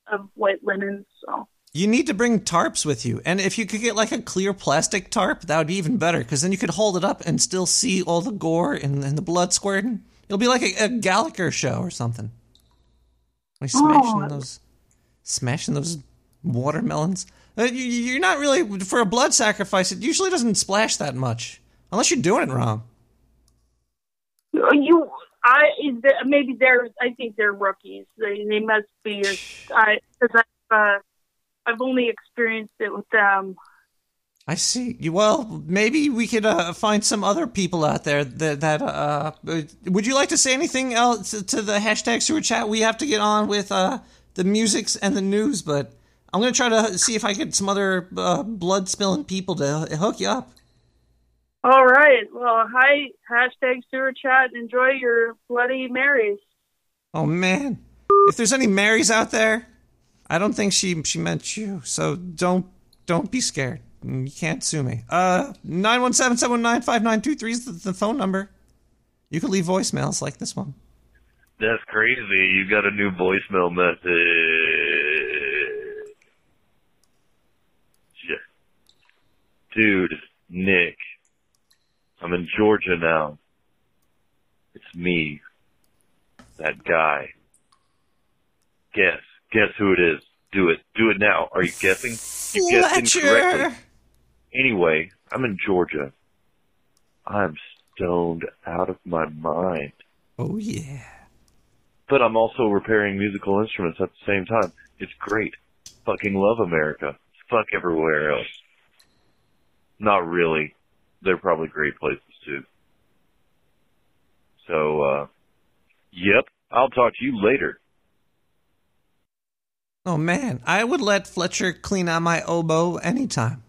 of white linen. So you need to bring tarps with you. And if you could get like a clear plastic tarp, that would be even better because then you could hold it up and still see all the gore and, and the blood squirting. It'll be like a, a Gallagher show or something. Like smashing Oh. those, smashing those watermelons. Uh, you, you're not really for a blood sacrifice. It usually doesn't splash that much unless you're doing it wrong. you, I maybe they're I think they're rookies. They they must be. I because I've uh, I've only experienced it with them. I see. Well, maybe we could uh, find some other people out there that that. Uh, uh, would you like to say anything else to, to the hashtag sewer chat? We have to get on with uh, the musics and the news, but I'm gonna try to see if I get some other uh, blood spilling people to hook you up. All right. Well, hi hashtag sewer chat. Enjoy your bloody Marys. Oh man, if there's any Marys out there, I don't think she she meant you. So don't don't be scared. You can't sue me. Uh, nine one seven seven nine five nine two three is the, the phone number. You can leave voicemails like this one. That's crazy. You got a new voicemail message. Yeah. Dude, Nick. I'm in Georgia now. It's me. That guy. Guess. Guess who it is. Do it. Do it now. Are you guessing? You guessed incorrectly. Fletcher. Anyway, I'm in Georgia. I'm stoned out of my mind. Oh yeah. But I'm also repairing musical instruments at the same time. It's great. Fucking love America. Fuck everywhere else. Not really. They're probably great places too. So, uh, yep. I'll talk to you later. Oh man, I would let Fletcher clean out my oboe anytime.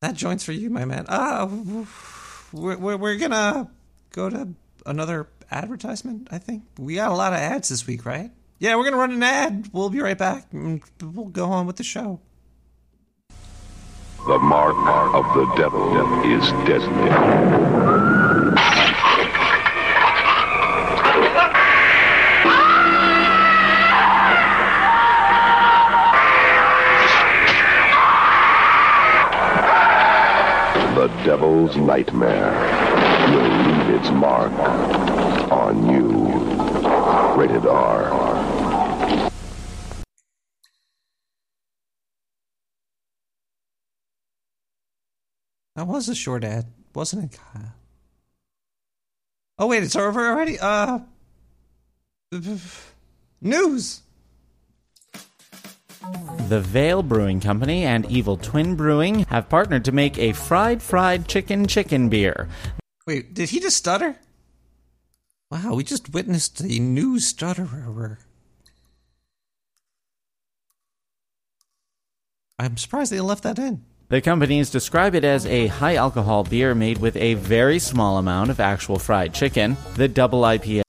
That joint's for you, my man. Uh, we're, we're, gonna go to another advertisement, I think. We got a lot of ads this week, right? Yeah, we're gonna run an ad. We'll be right back. and We'll go on with the show. The mark of the devil is deadly. The devil's nightmare will leave its mark on you. Rated R. That was a short ad, wasn't it, Kyle? Oh wait, it's over already. Uh, news. The Veil Brewing Company and Evil Twin Brewing have partnered to make a fried fried chicken chicken beer. Wait, did he just stutter? Wow, we just witnessed a new stutterer. I'm surprised they left that in. The companies describe it as a high alcohol beer made with a very small amount of actual fried chicken. The double IPA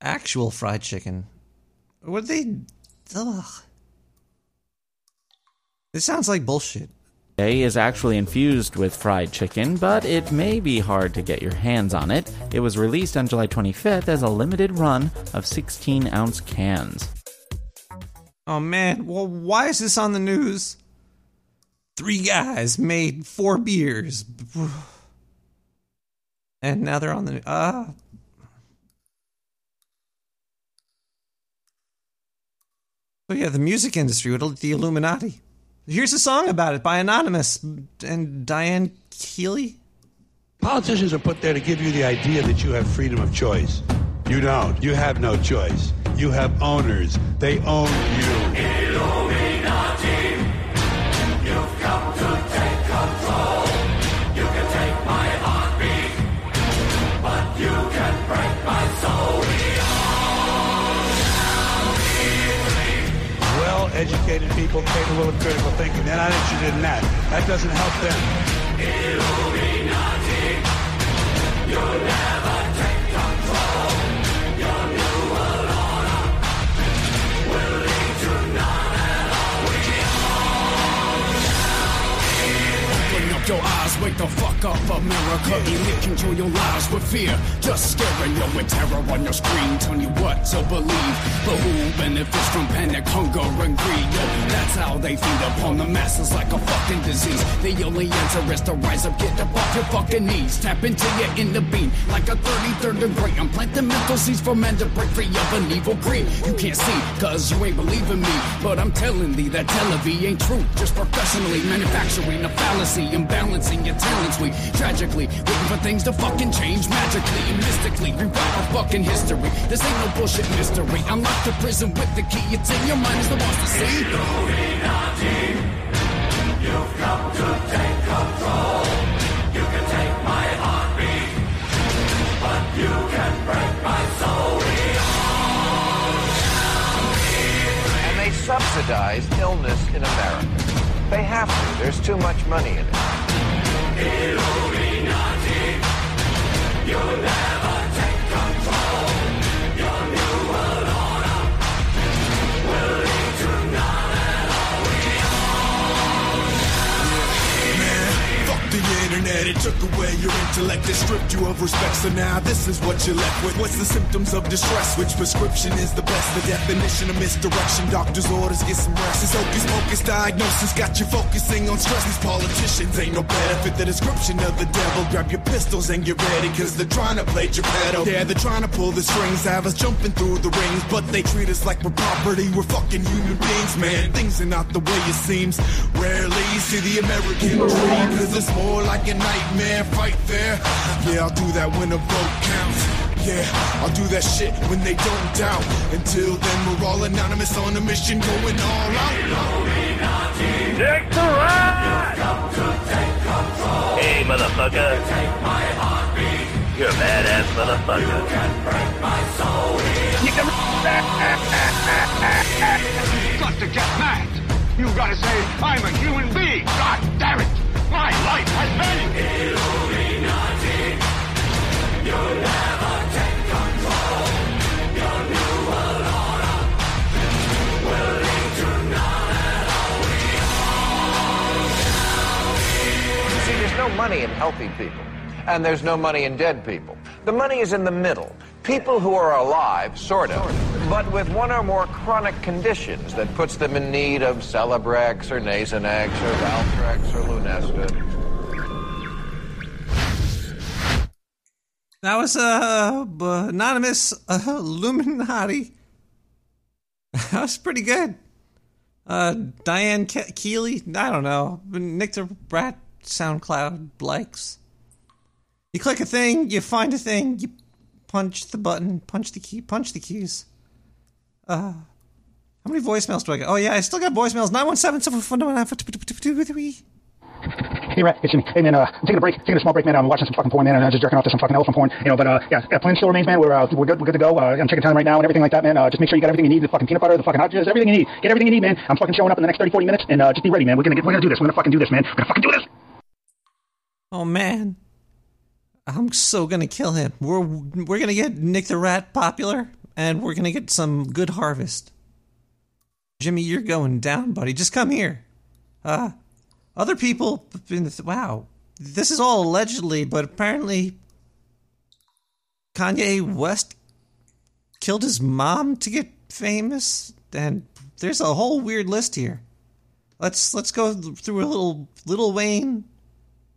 Actual fried chicken. What they? Ugh. This sounds like bullshit. is actually infused with fried chicken, but it may be hard to get your hands on it. It was released on July 25th as a limited run of 16 ounce cans. Oh man, well, why is this on the news? Three guys made four beers. And now they're on the. Uh, oh, yeah, the music industry, with the Illuminati. Here's a song about it by Anonymous and Diane Keeley. Politicians are put there to give you the idea that you have freedom of choice. You don't. You have no choice. You have owners. They own you. Educated people capable of critical thinking. They're not interested in that. That doesn't help them. Illuminati, you'll never your eyes, wake the fuck up, America. Elite control your lives with fear. Just scaring you with terror on your screen, telling you what to believe. But who benefits from panic, hunger, and greed? Yo, that's how they feed upon the masses like a fucking disease. The only answer is to rise up, get up off your fucking knees. Tap into your inner being like a 33rd degree. I'm planting mental seeds for men to break free of an evil greed. You can't see, cause you ain't believing me. But I'm telling thee that Tel Aviv ain't true. Just professionally manufacturing a fallacy, imbalancing your talents. We tragically waiting for things to fucking change magically and mystically. Rewrite our fucking history. This ain't no bullshit mystery. Unlock the prison with the key. It's in your mind as the ones to see. Illuminati, you've come to take control. You can take my heartbeat, but you can break my soul. We all shall be free. And they subsidize illness in America. They have to. There's too much money in it. Internet, it took away your intellect, it stripped you of respect. So now this is what you're left with. What's the symptoms of distress? Which prescription is the best? The definition of misdirection. Doctor's orders, get some rest. This hocus pocus diagnosis got you focusing on stress. These politicians ain't no better. Fit the description of the devil. Grab your pistols and get ready, cause they're trying to play Geppetto. Yeah, they're trying to pull the strings, have us jumping through the rings, but they treat us like we're property. We're fucking human beings, man. Things are not the way it seems. Rarely see the American dream, cause it's more like a nightmare fight there. Yeah, I'll do that when a vote counts. Yeah, I'll do that shit when they don't doubt. Until then, we're all anonymous on a mission going all out. Nick the Rat! Come to take control. Hey, motherfucker. Take my heartbeat. You're a badass motherfucker. You can break my soul. You can. got to get mad. You gotta say, I'm a human being. God damn it. My life has. Illuminati, you'll never take control. Your new world order will lead to none at all. We all shall see, there's no money in healthy people, and there's no money in dead people. The money is in the middle. People who are alive, sort of, but with one or more chronic conditions that puts them in need of Celebrex or Nasonex or Valtrex or Lunesta. That was uh, anonymous uh, Illuminati. That was pretty good. Uh, Diane Ke- Keeley. I don't know. Nick the Rat SoundCloud likes. You click a thing, you find a thing, you punch the button, punch the key, punch the keys. Uh, how many voicemails do I get? Oh yeah, I still got voicemails. Nine one seven seven four nine four two two two three. Hey, Rat, it's Jimmy. Hey, man, uh, I'm taking a break, taking a small break, man. I'm watching some fucking porn, man, and I'm just jerking off to some fucking elephant porn, you know. But uh, yeah, yeah, plan still remains, man. We're uh, we're good, we're good to go. Uh, I'm checking time right now and everything like that, man. Uh, just make sure you got everything you need, the fucking peanut butter, the fucking hot jizz, everything you need. Get everything you need, man. I'm fucking showing up in the next 30, 40 minutes, and uh, just be ready, man. We're gonna get, we're gonna do this. We're gonna fucking do this, man. We're gonna fucking do this. Oh man, I'm so gonna kill him. We're we're gonna get Nick the Rat popular, and we're gonna get some good harvest. Jimmy, you're going down, buddy. Just come here. Uh, other people the wow, this is all allegedly, but apparently Kanye West killed his mom to get famous, and there's a whole weird list here. let's let's go through a little little Wayne.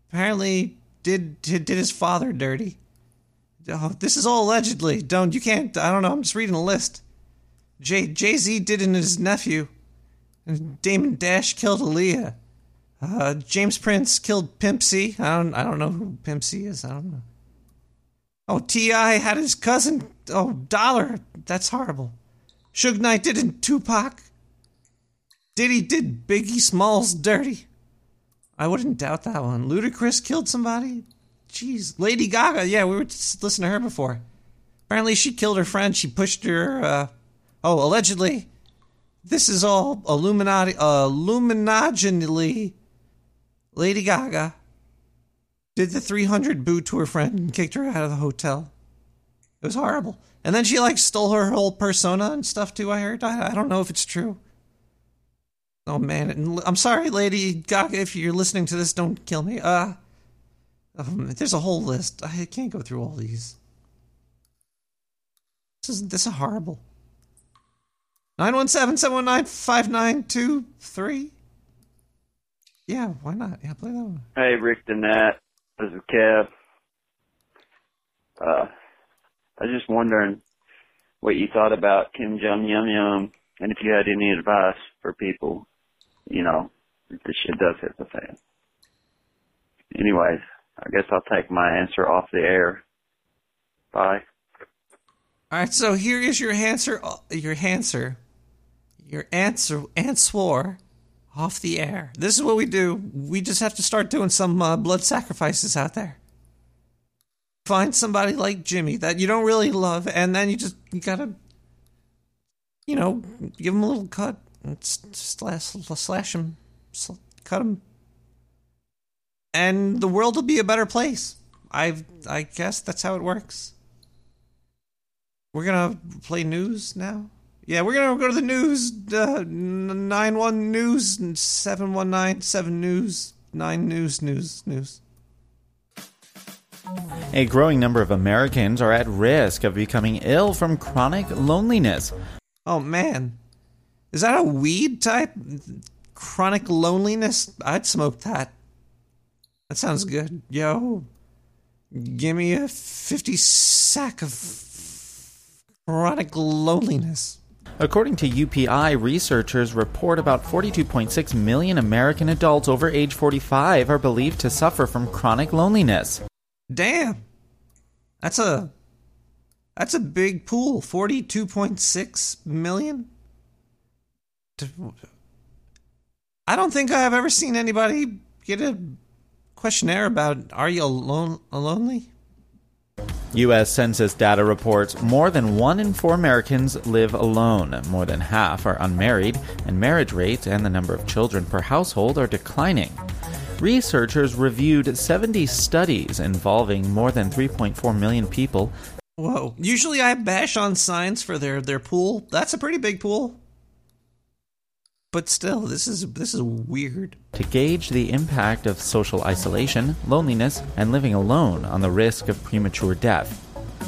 Apparently, did did, did his father dirty. Oh, this is all allegedly. Don't you can't. I don't know. I'm just reading a list. Jay Jay Z did in his nephew. Damon Dash killed Aaliyah. Uh, James Prince killed Pimp C. I don't I don't know who Pimp C is. I don't know. Oh, T.I. had his cousin. Oh, Dollar. That's horrible. Suge Knight did in Tupac. Diddy did Biggie Smalls dirty. I wouldn't doubt that one. Ludacris killed somebody. Jeez. Lady Gaga. Yeah, we were listening to her before. Apparently, she killed her friend. She pushed her. Uh, oh, allegedly. This is all Illuminati. Uh. Lady Gaga did the 300 boot to her friend and kicked her out of the hotel. It was horrible. And then she like stole her whole persona and stuff too. I heard. I, I don't know if it's true. Oh man, I'm sorry, Lady Gaga, if you're listening to this, don't kill me. Uh, um, there's a whole list. I can't go through all these. This is this is horrible. Nine one seven seven one nine five nine two three. Yeah, why not? Yeah, play that one. Hey, Rick Nat. This is Kev. Uh, I was just wondering what you thought about Kim Jong Yum Yum, and if you had any advice for people, you know, this shit does hit the fan. Anyways, I guess I'll take my answer off the air. Bye. All right, so here is your answer. Your answer. Your answer. Answer off the air. This is what we do. We just have to start doing some uh, blood sacrifices out there. Find somebody like Jimmy that you don't really love, and then you just you gotta, you know, give him a little cut, slash slash him, sl- cut him, and the world will be a better place. I I guess that's how it works. We're gonna play news now. Yeah, we're gonna go to the news. Uh, nine one news seven one nine seven news nine news news news. A growing number of Americans are at risk of becoming ill from chronic loneliness. Oh man, is that a weed type? Chronic loneliness? I'd smoke that. That sounds good. Yo, give me a fifty sack of chronic loneliness. According to UPI, researchers report about 42.6 million American adults over age 45 are believed to suffer from chronic loneliness. Damn. That's a that's a big pool. 42.6 million. I don't think I've ever seen anybody get a questionnaire about are you alone lonely? U.S. Census data reports more than one in four Americans live alone. More than half are unmarried, and marriage rates and the number of children per household are declining. Researchers reviewed 70 studies involving more than 3.4 million people. Whoa. Usually I bash on science for their, their pool. That's a pretty big pool. But still, this is this is weird. To gauge the impact of social isolation, loneliness, and living alone on the risk of premature death.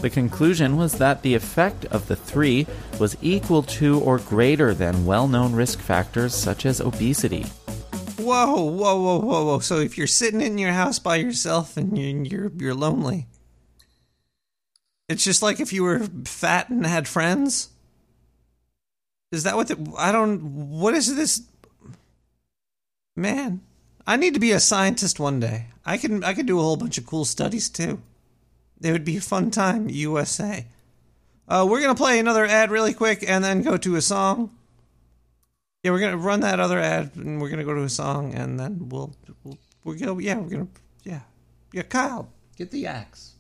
The conclusion was that the effect of the three was equal to or greater than well known risk factors such as obesity. Whoa, whoa, whoa, whoa, whoa. So if you're sitting in your house by yourself and you're, you're lonely, it's just like if you were fat and had friends. Is that what the, I don't what is this Man, I need to be a scientist one day. I can I could do a whole bunch of cool studies too. It would be a fun time, USA. Uh, we're gonna play another ad really quick and then go to a song. Yeah, we're gonna run that other ad and we're gonna go to a song and then we'll, we'll we're gonna yeah we're gonna yeah yeah Kyle get the axe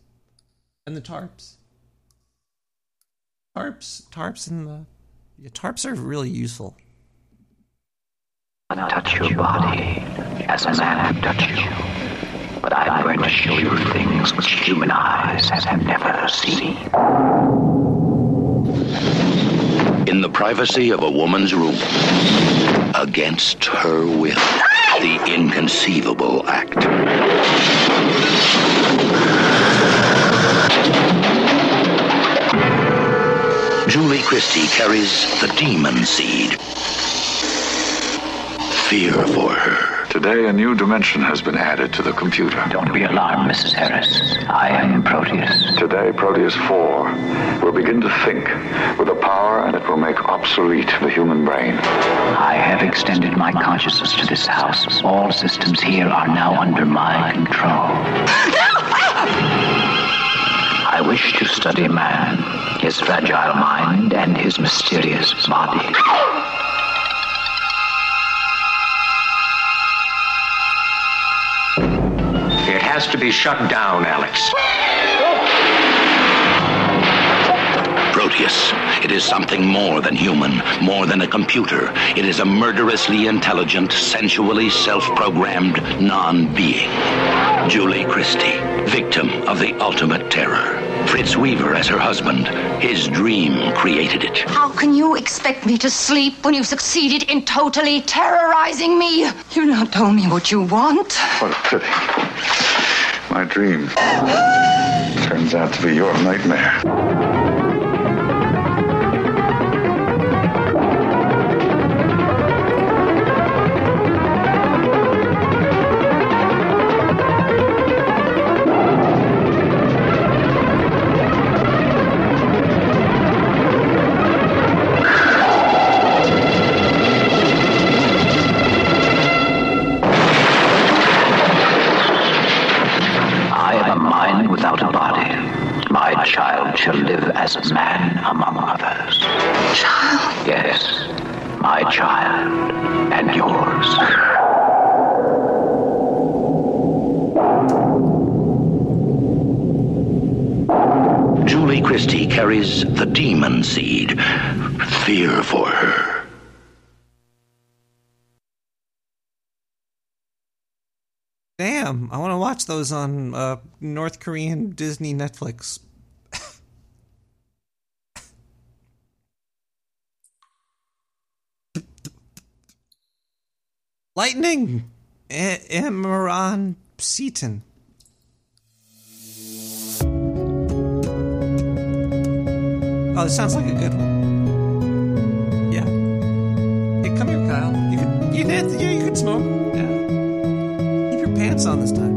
and the tarps. Tarps tarps and the yeah, tarps are really useful. I touch your body as a man would touch you. But I'm going to show you things which human eyes have never seen. In the privacy of a woman's room, against her will, the inconceivable act. Julie Christie carries the demon seed. fear for her. Today, a new dimension has been added to the computer. Don't be alarmed, Mrs. Harris. I am Proteus. Today, Proteus 4 will begin to think with a power and it will make obsolete the human brain. I have extended my consciousness to this house. All systems here are now under my control. I wish to study man, his fragile mind, and his mysterious body. It has to be shut down, Alex. Proteus, it is something more than human, more than a computer. It is a murderously intelligent, sensually self-programmed non-being. Julie Christie, victim of the ultimate terror. Fritz Weaver as her husband. His dream created it. How can you expect me to sleep when you've succeeded in totally terrorizing me? You've not told me what you want. What a pity. My dream turns out to be your nightmare. Those on uh, North Korean Disney Netflix. Lightning! Imran Seaton. Oh, this sounds like a good one. Yeah. Hey, come here, Kyle. You can, you can, you could smoke. Yeah. Keep your pants on this time.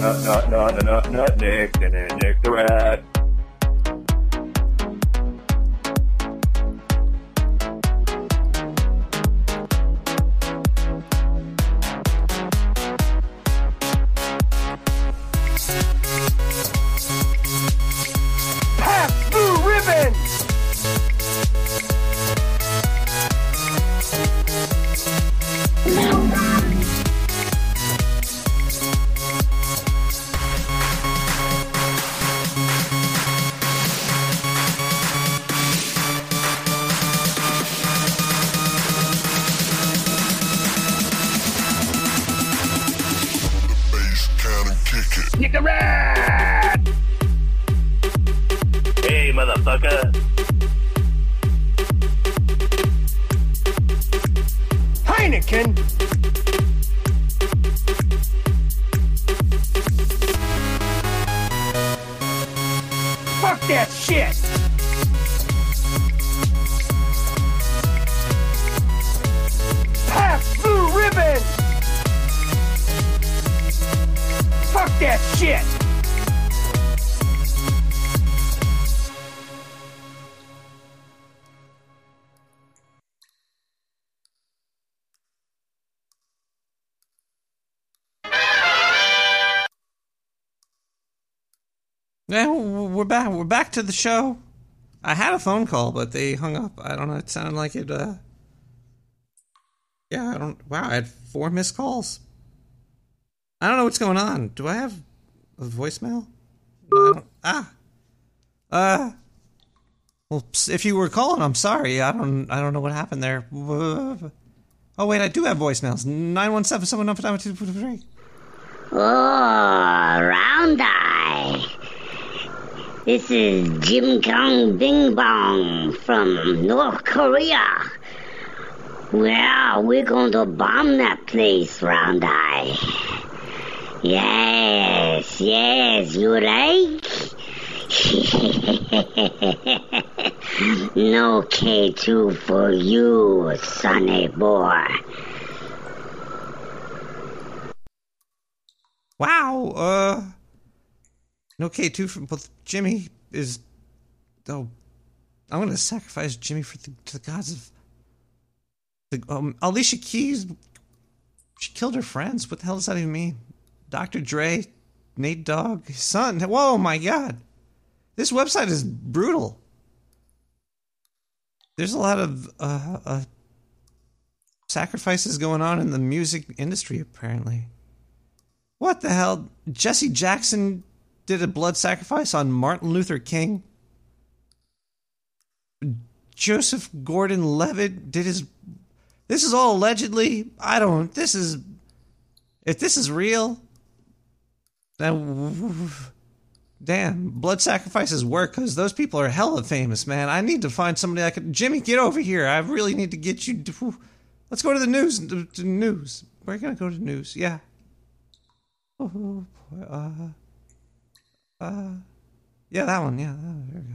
Nut, nut, nut, nut, nut, Nick, and then Nick the Rat. Back. To the show. I had a phone call, but they hung up. I don't know. It sounded like it. uh Yeah, I don't. Wow, I had four missed calls. I don't know what's going on. Do I have a voicemail? No, I don't. Ah. Uh. Well, if you were calling, I'm sorry. I don't. I don't know what happened there. Oh wait, I do have voicemails. Nine one seven seven nine five two three. Oh, round eye. This is Jim Kong Bing Bong from North Korea. Well, we're going to bomb that place, Round Eye. Yes, yes, you like? no K2 for you, sonny boy. Wow. Uh. No K two from both Jimmy is. Oh, I'm gonna sacrifice Jimmy for the, to the gods of. The, um, Alicia Keys. She killed her friends. What the hell does that even mean? Dr. Dre, Nate Dogg, his son. Whoa, my God. This website is brutal. There's a lot of uh, uh, sacrifices going on in the music industry, apparently. What the hell? Jesse Jackson did a blood sacrifice on Martin Luther King. Joseph Gordon Levitt did his. This is all allegedly. I don't. This is. If this is real, then. Damn, blood sacrifices work because those people are hella famous, man. I need to find somebody I could. Jimmy, get over here. I really need to get you. To, let's go to the news. To, to news. We're gonna go to news. Yeah. Oh boy. Uh. Uh. Yeah, that one. Yeah. There we go.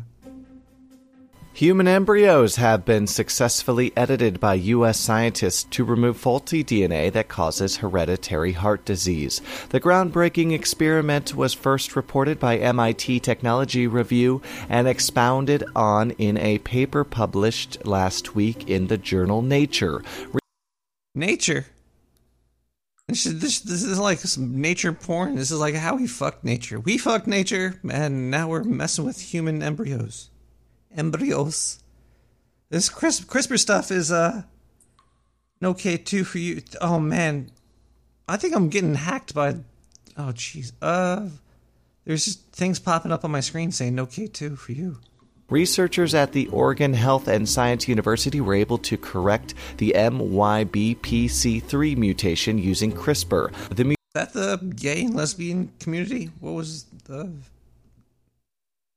Human embryos have been successfully edited by U.S. scientists to remove faulty DNA that causes hereditary heart disease. The groundbreaking experiment was first reported by MIT Technology Review and expounded on in a paper published last week in the journal Nature. Nature. This is, this, this is like some nature porn. This is like how we fucked nature. We fucked nature, and now we're messing with human embryos. Embryos. This CRISP, CRISPR stuff is uh no K2 for you. Oh man, I think I'm getting hacked by. Oh jeez. Uh, there's just things popping up on my screen saying no K2 for you. Researchers at the Oregon Health and Science University were able to correct the MYBPC3 mutation using CRISPR. The mu- that the gay and lesbian community? What was the?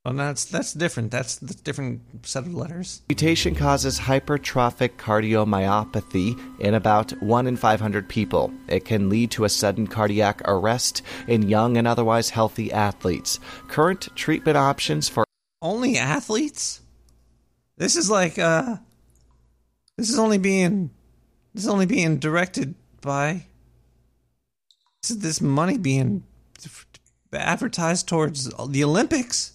Oh, no, that's that's different. That's the different set of letters. mutation causes hypertrophic cardiomyopathy in about 1 in 500 people. It can lead to a sudden cardiac arrest in young and otherwise healthy athletes. Current treatment options for Only athletes. This is like uh, this is only being this is only being directed by this, is this money being advertised towards the Olympics.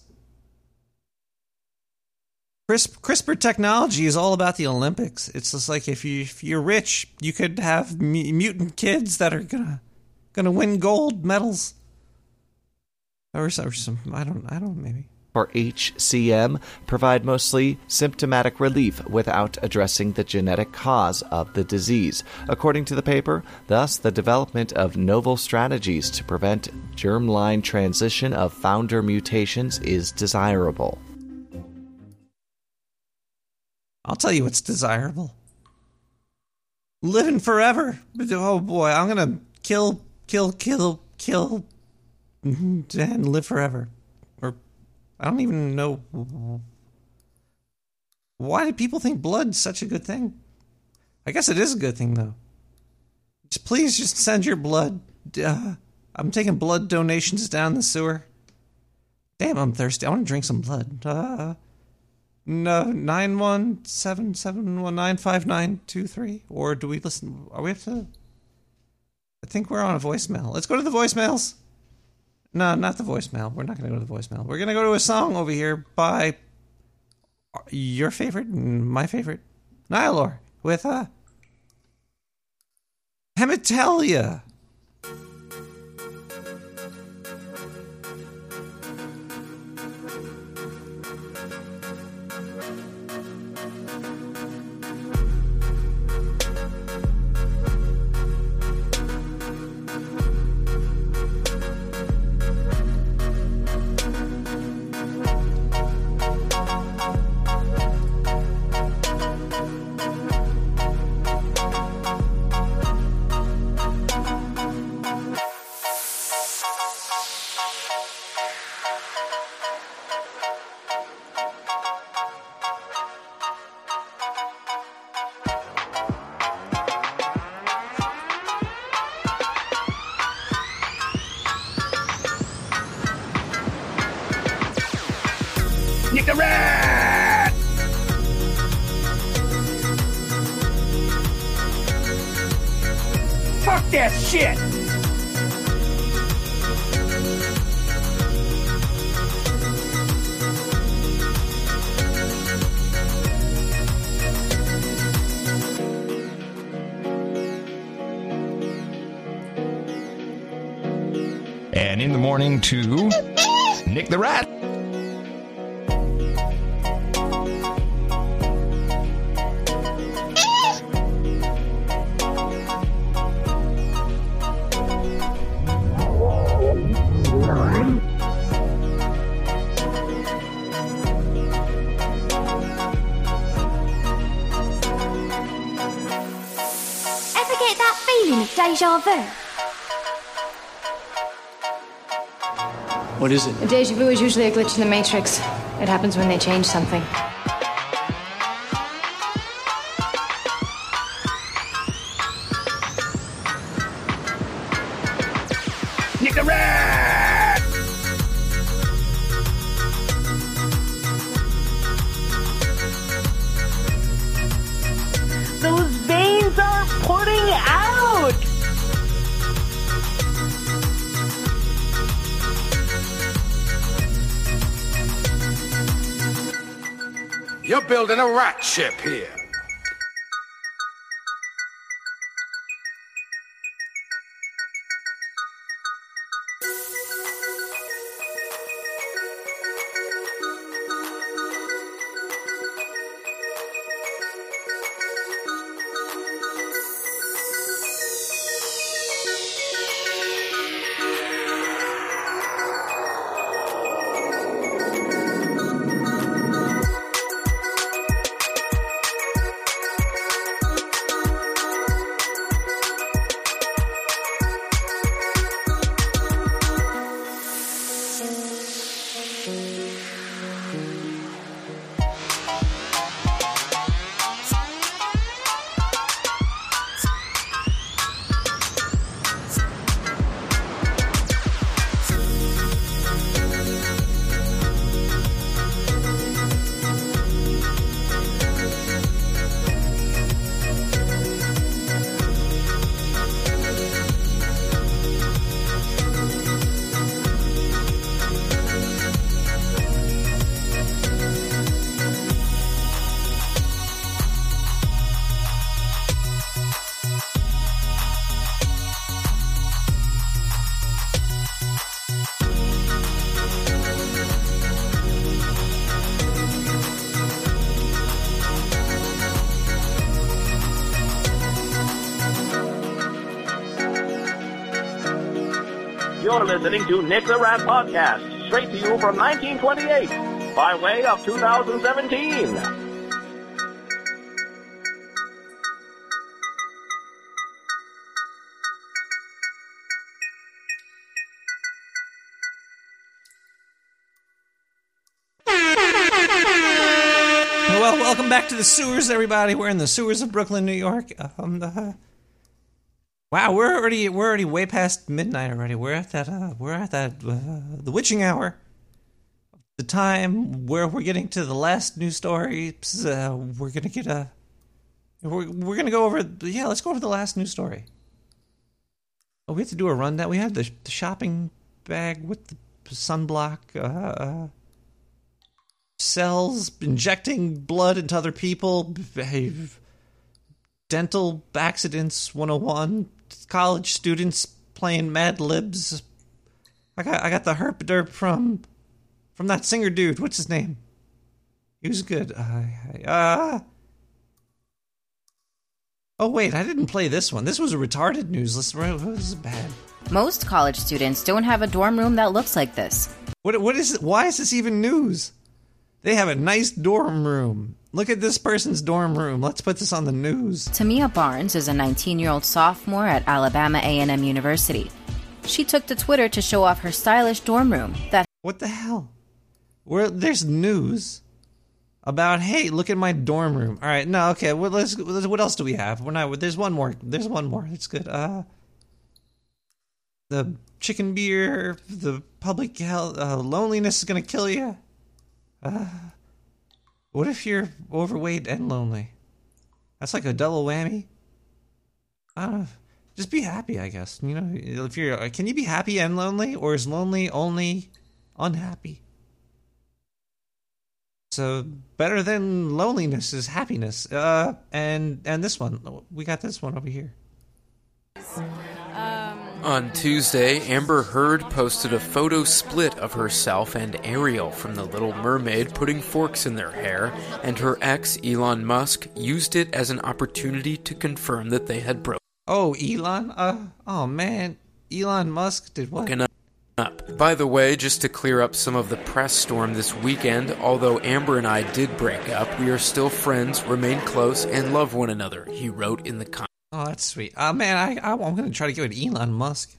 CRISP, CRISPR technology is all about the Olympics. It's just like if you if you're rich, you could have mu- mutant kids that are gonna gonna win gold medals, or some, or some I don't I don't maybe. For HCM provide mostly symptomatic relief without addressing the genetic cause of the disease. According to the paper, thus the development of novel strategies to prevent germline transition of founder mutations is desirable. I'll tell you what's desirable. Living forever. Oh boy, I'm gonna kill, kill, kill, kill, mm-hmm, and live forever. I don't even know Why do people think blood's such a good thing? I guess it is a good thing though. Just please just send your blood. Uh, I'm taking blood donations down the sewer. Damn, I'm thirsty. I want to drink some blood. Uh, no, nine one seven seven one nine five nine two three. Or do we listen? Are we have to? I think we're on a voicemail. Let's go to the voicemails. No, not the voicemail. We're not going to go to the voicemail. We're going to go to a song over here by your favorite, and my favorite, Nihilor, with uh, Hemitalia. Morning to Nick the Rat. What is it? A deja vu is usually a glitch in the Matrix. It happens when they change something. Building a rat ship here. You're listening to Nick the Rat Podcast, straight to you from 1928, by way of 2017. Well, welcome back to the sewers, everybody. We're in the sewers of Brooklyn, New York. Um, uh, wow, we're already we're already way past midnight already. We're at that uh, we're at that uh, the witching hour, the time where we're getting to the last news story. Uh, we're gonna get a we're we're gonna go over yeah. Let's go over the last news story. Oh, we have to do a rundown. We have the, the shopping bag with the sunblock. Uh, uh, cells injecting blood into other people. Dental accidents 101. College students playing Mad Libs. I got I got the herp derp from from that singer dude. What's his name? He was good. Uh, uh, oh wait, I didn't play this one. This was a retarded news list. This is bad. Most college students don't have a dorm room that looks like this. What what is it? Why is this even news? They have a nice dorm room. Look at this person's dorm room. Let's put this on the news. Tamia Barnes is a 19-year-old sophomore at Alabama A&M University. She took to Twitter to show off her stylish dorm room that What the hell? Where there's news about hey, look at my dorm room. All right, no, okay. Well, let's, let's- what else do we have? We're not. There's one more. There's one more. It's good. Uh, the chicken beer, the public health, uh, loneliness is gonna kill you. Uh, what if you're overweight and lonely? That's like a double whammy. I don't know. just be happy, I guess. You know, if you're, can you be happy and lonely, or is lonely only unhappy? So better than loneliness is happiness. Uh, and and this one, we got this one over here. On Tuesday, Amber Heard posted a photo split of herself and Ariel from The Little Mermaid putting forks in their hair, and her ex, Elon Musk, used it as an opportunity to confirm that they had broken Oh, Elon. Uh, oh man, Elon Musk did what? up. By the way, just to clear up some of the press storm this weekend, although Amber and I did break up, we are still friends, remain close, and love one another, he wrote in the comments. Oh, that's sweet. Oh, man, I, I I'm gonna try to get with Elon Musk.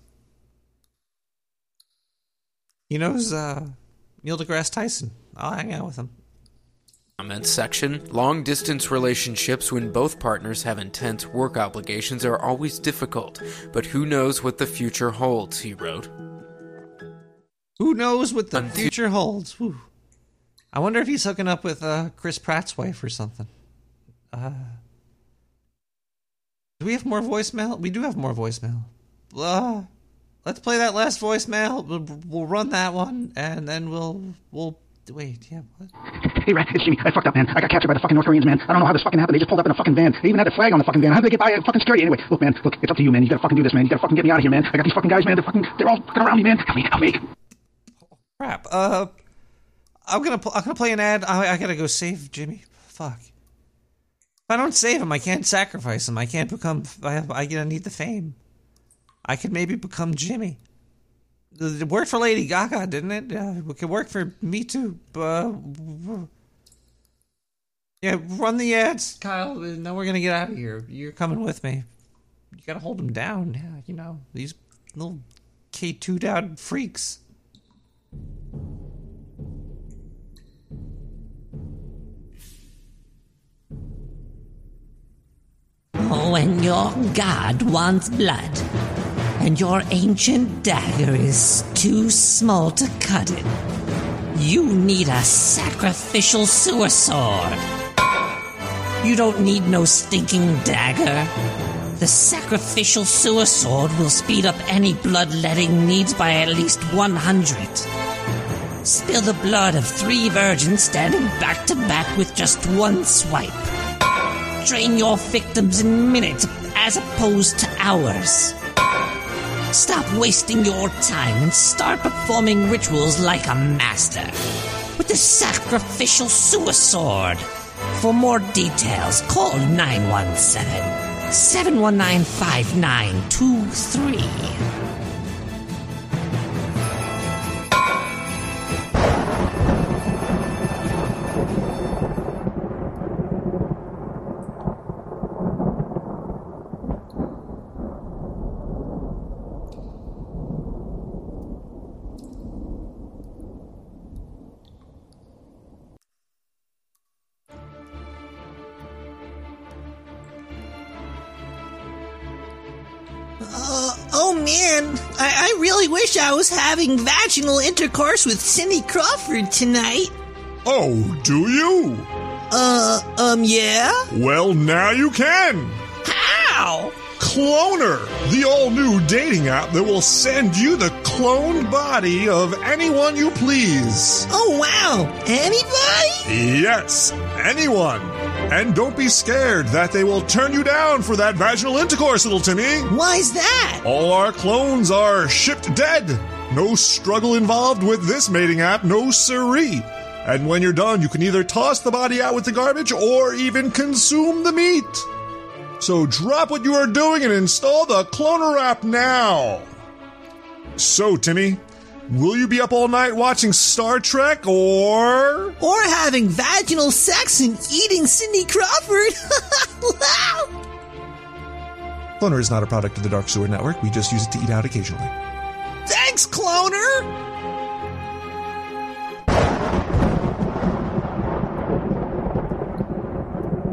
He knows uh, Neil deGrasse Tyson. I'll hang out with him. Comments section Long distance relationships, when both partners have intense work obligations, are always difficult, but who knows what the future holds, he wrote. Who knows what the future holds? Whew. I wonder if he's hooking up with uh, Chris Pratt's wife or something. Uh, do we have more voicemail? We do have more voicemail. Uh, let's play that last voicemail. We'll, we'll run that one, and then we'll we'll wait. Yeah. What? Hey, Rat, it's Jimmy. I fucked up, man. I got captured by the fucking North Koreans, man. I don't know how this fucking happened. They just pulled up in a fucking van. They even had a flag on the fucking van. How did they get by fucking security? Anyway, look, man. Look, it's up to you, man. You gotta fucking do this, man. You gotta fucking get me out of here, man. I got these fucking guys, man. They're fucking, they're all fucking around me, man. Help me, help me. Crap. Uh, I'm gonna I'm gonna play an ad. I, I gotta go save Jimmy. Fuck. I don't save him, I can't sacrifice him. I can't become. I have, I need the fame. I could maybe become Jimmy. It worked for Lady Gaga, didn't it? Yeah, it could work for me too. Uh, yeah, run the ads, Kyle. Now we're gonna get out of here. You're coming with me. You gotta hold them down. Yeah, you know these little K two down freaks. When your god wants blood, and your ancient dagger is too small to cut it, you need a sacrificial sewer sword. You don't need no stinking dagger. The sacrificial sewer sword will speed up any bloodletting needs by at least 100. Spill the blood of three virgins standing back to back with just one swipe. Drain your victims in minutes as opposed to hours. Stop wasting your time and start performing rituals like a master with the sacrificial sword. For more details, call 917 719 5923. Having vaginal intercourse with Cindy Crawford tonight. Oh, do you? Uh, um, yeah? Well, now you can. How? Cloner, the all new dating app that will send you the cloned body of anyone you please. Oh wow, anybody? Yes, anyone. And don't be scared that they will turn you down for that vaginal intercourse, little Timmy. Why's that? All our clones are shipped dead. No struggle involved with this mating app, no siree. And when you're done, you can either toss the body out with the garbage or even consume the meat. So drop what you are doing and install the Cloner app now. So, Timmy, will you be up all night watching Star Trek or. Or having vaginal sex and eating Cindy Crawford? Cloner is not a product of the Dark Sewer Network. We just use it to eat out occasionally. Thanks, Cloner!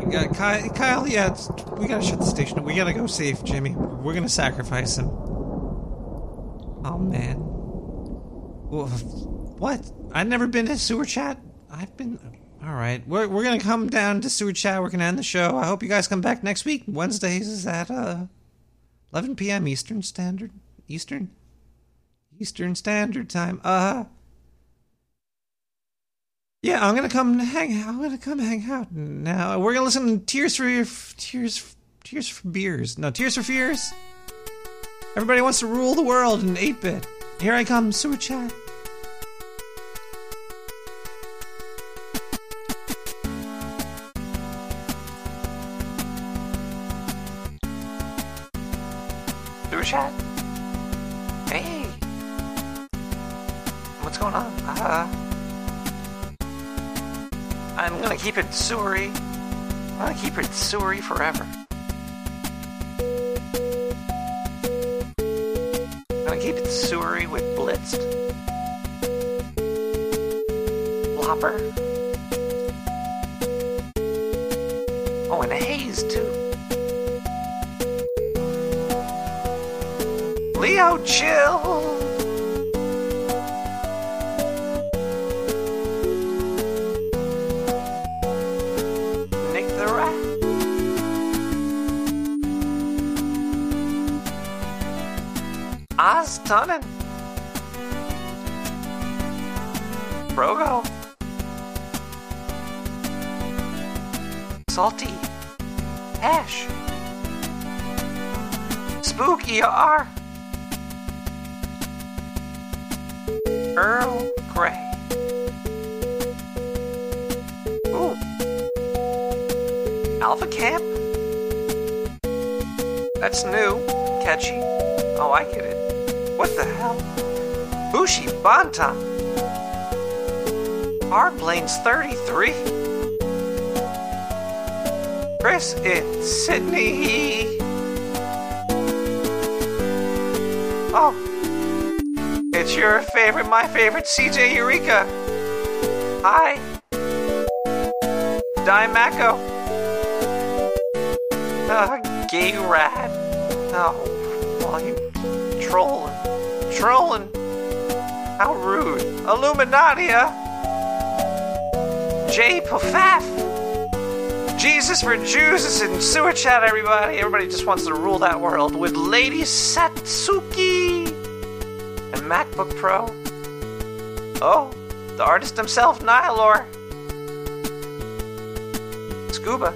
We got Kyle, Kyle yeah, we gotta shut the station. We gotta go save Jimmy. We're gonna sacrifice him. Oh man. What? I've never been to sewer chat. I've been. All right, we're we're gonna come down to sewer chat. We're gonna end the show. I hope you guys come back next week. Wednesdays is at uh, 11 p.m. Eastern Standard Eastern Eastern Standard Time. Uh. Yeah, I'm gonna come hang. Out I'm gonna come hang out now. We're gonna listen to Tears for Tears Tears for Beers. No, Tears for Fears. Everybody wants to rule the world in 8-bit. Here I come, super chat. It sewery. I'm gonna keep it sewery forever. I'm gonna keep it sewery with blitzed. Lopper. Oh, and a haze too. Leo, chill. Oz Tunnin. Brogo. Salty. Ash. Spooky R. Earl Grey. Ooh. Alpha Camp? That's new. Catchy. Oh, I get it. What the hell? Bushi Bantan. Our plane's 33. Chris in Sydney. Oh. It's your favorite, my favorite, CJ Eureka. Hi. Dimacco. Uh, gay rat. Oh, well, you trolling. Trolling. How rude. Illuminatia. J. Pofaf. Jesus for Jesus and sewer chat, everybody. Everybody just wants to rule that world with Lady Satsuki and MacBook Pro. Oh, the artist himself, Nihilor. Scuba.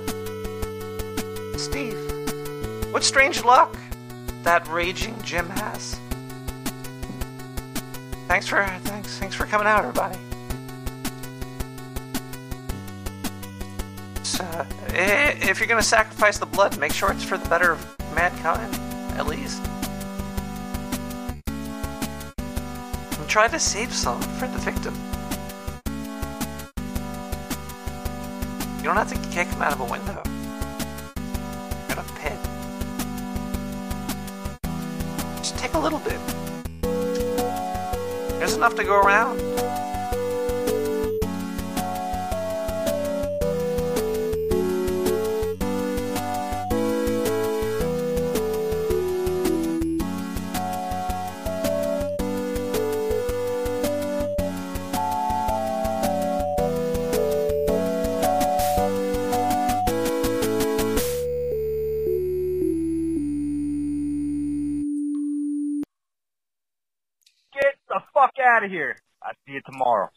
Steve. What strange luck that raging Jim has. Thanks for thanks thanks for coming out, everybody. So, if you're gonna sacrifice the blood, make sure it's for the better of mankind, at least. And try to save some for the victim. You don't have to kick him out of a window. Enough to go around. Tomorrow.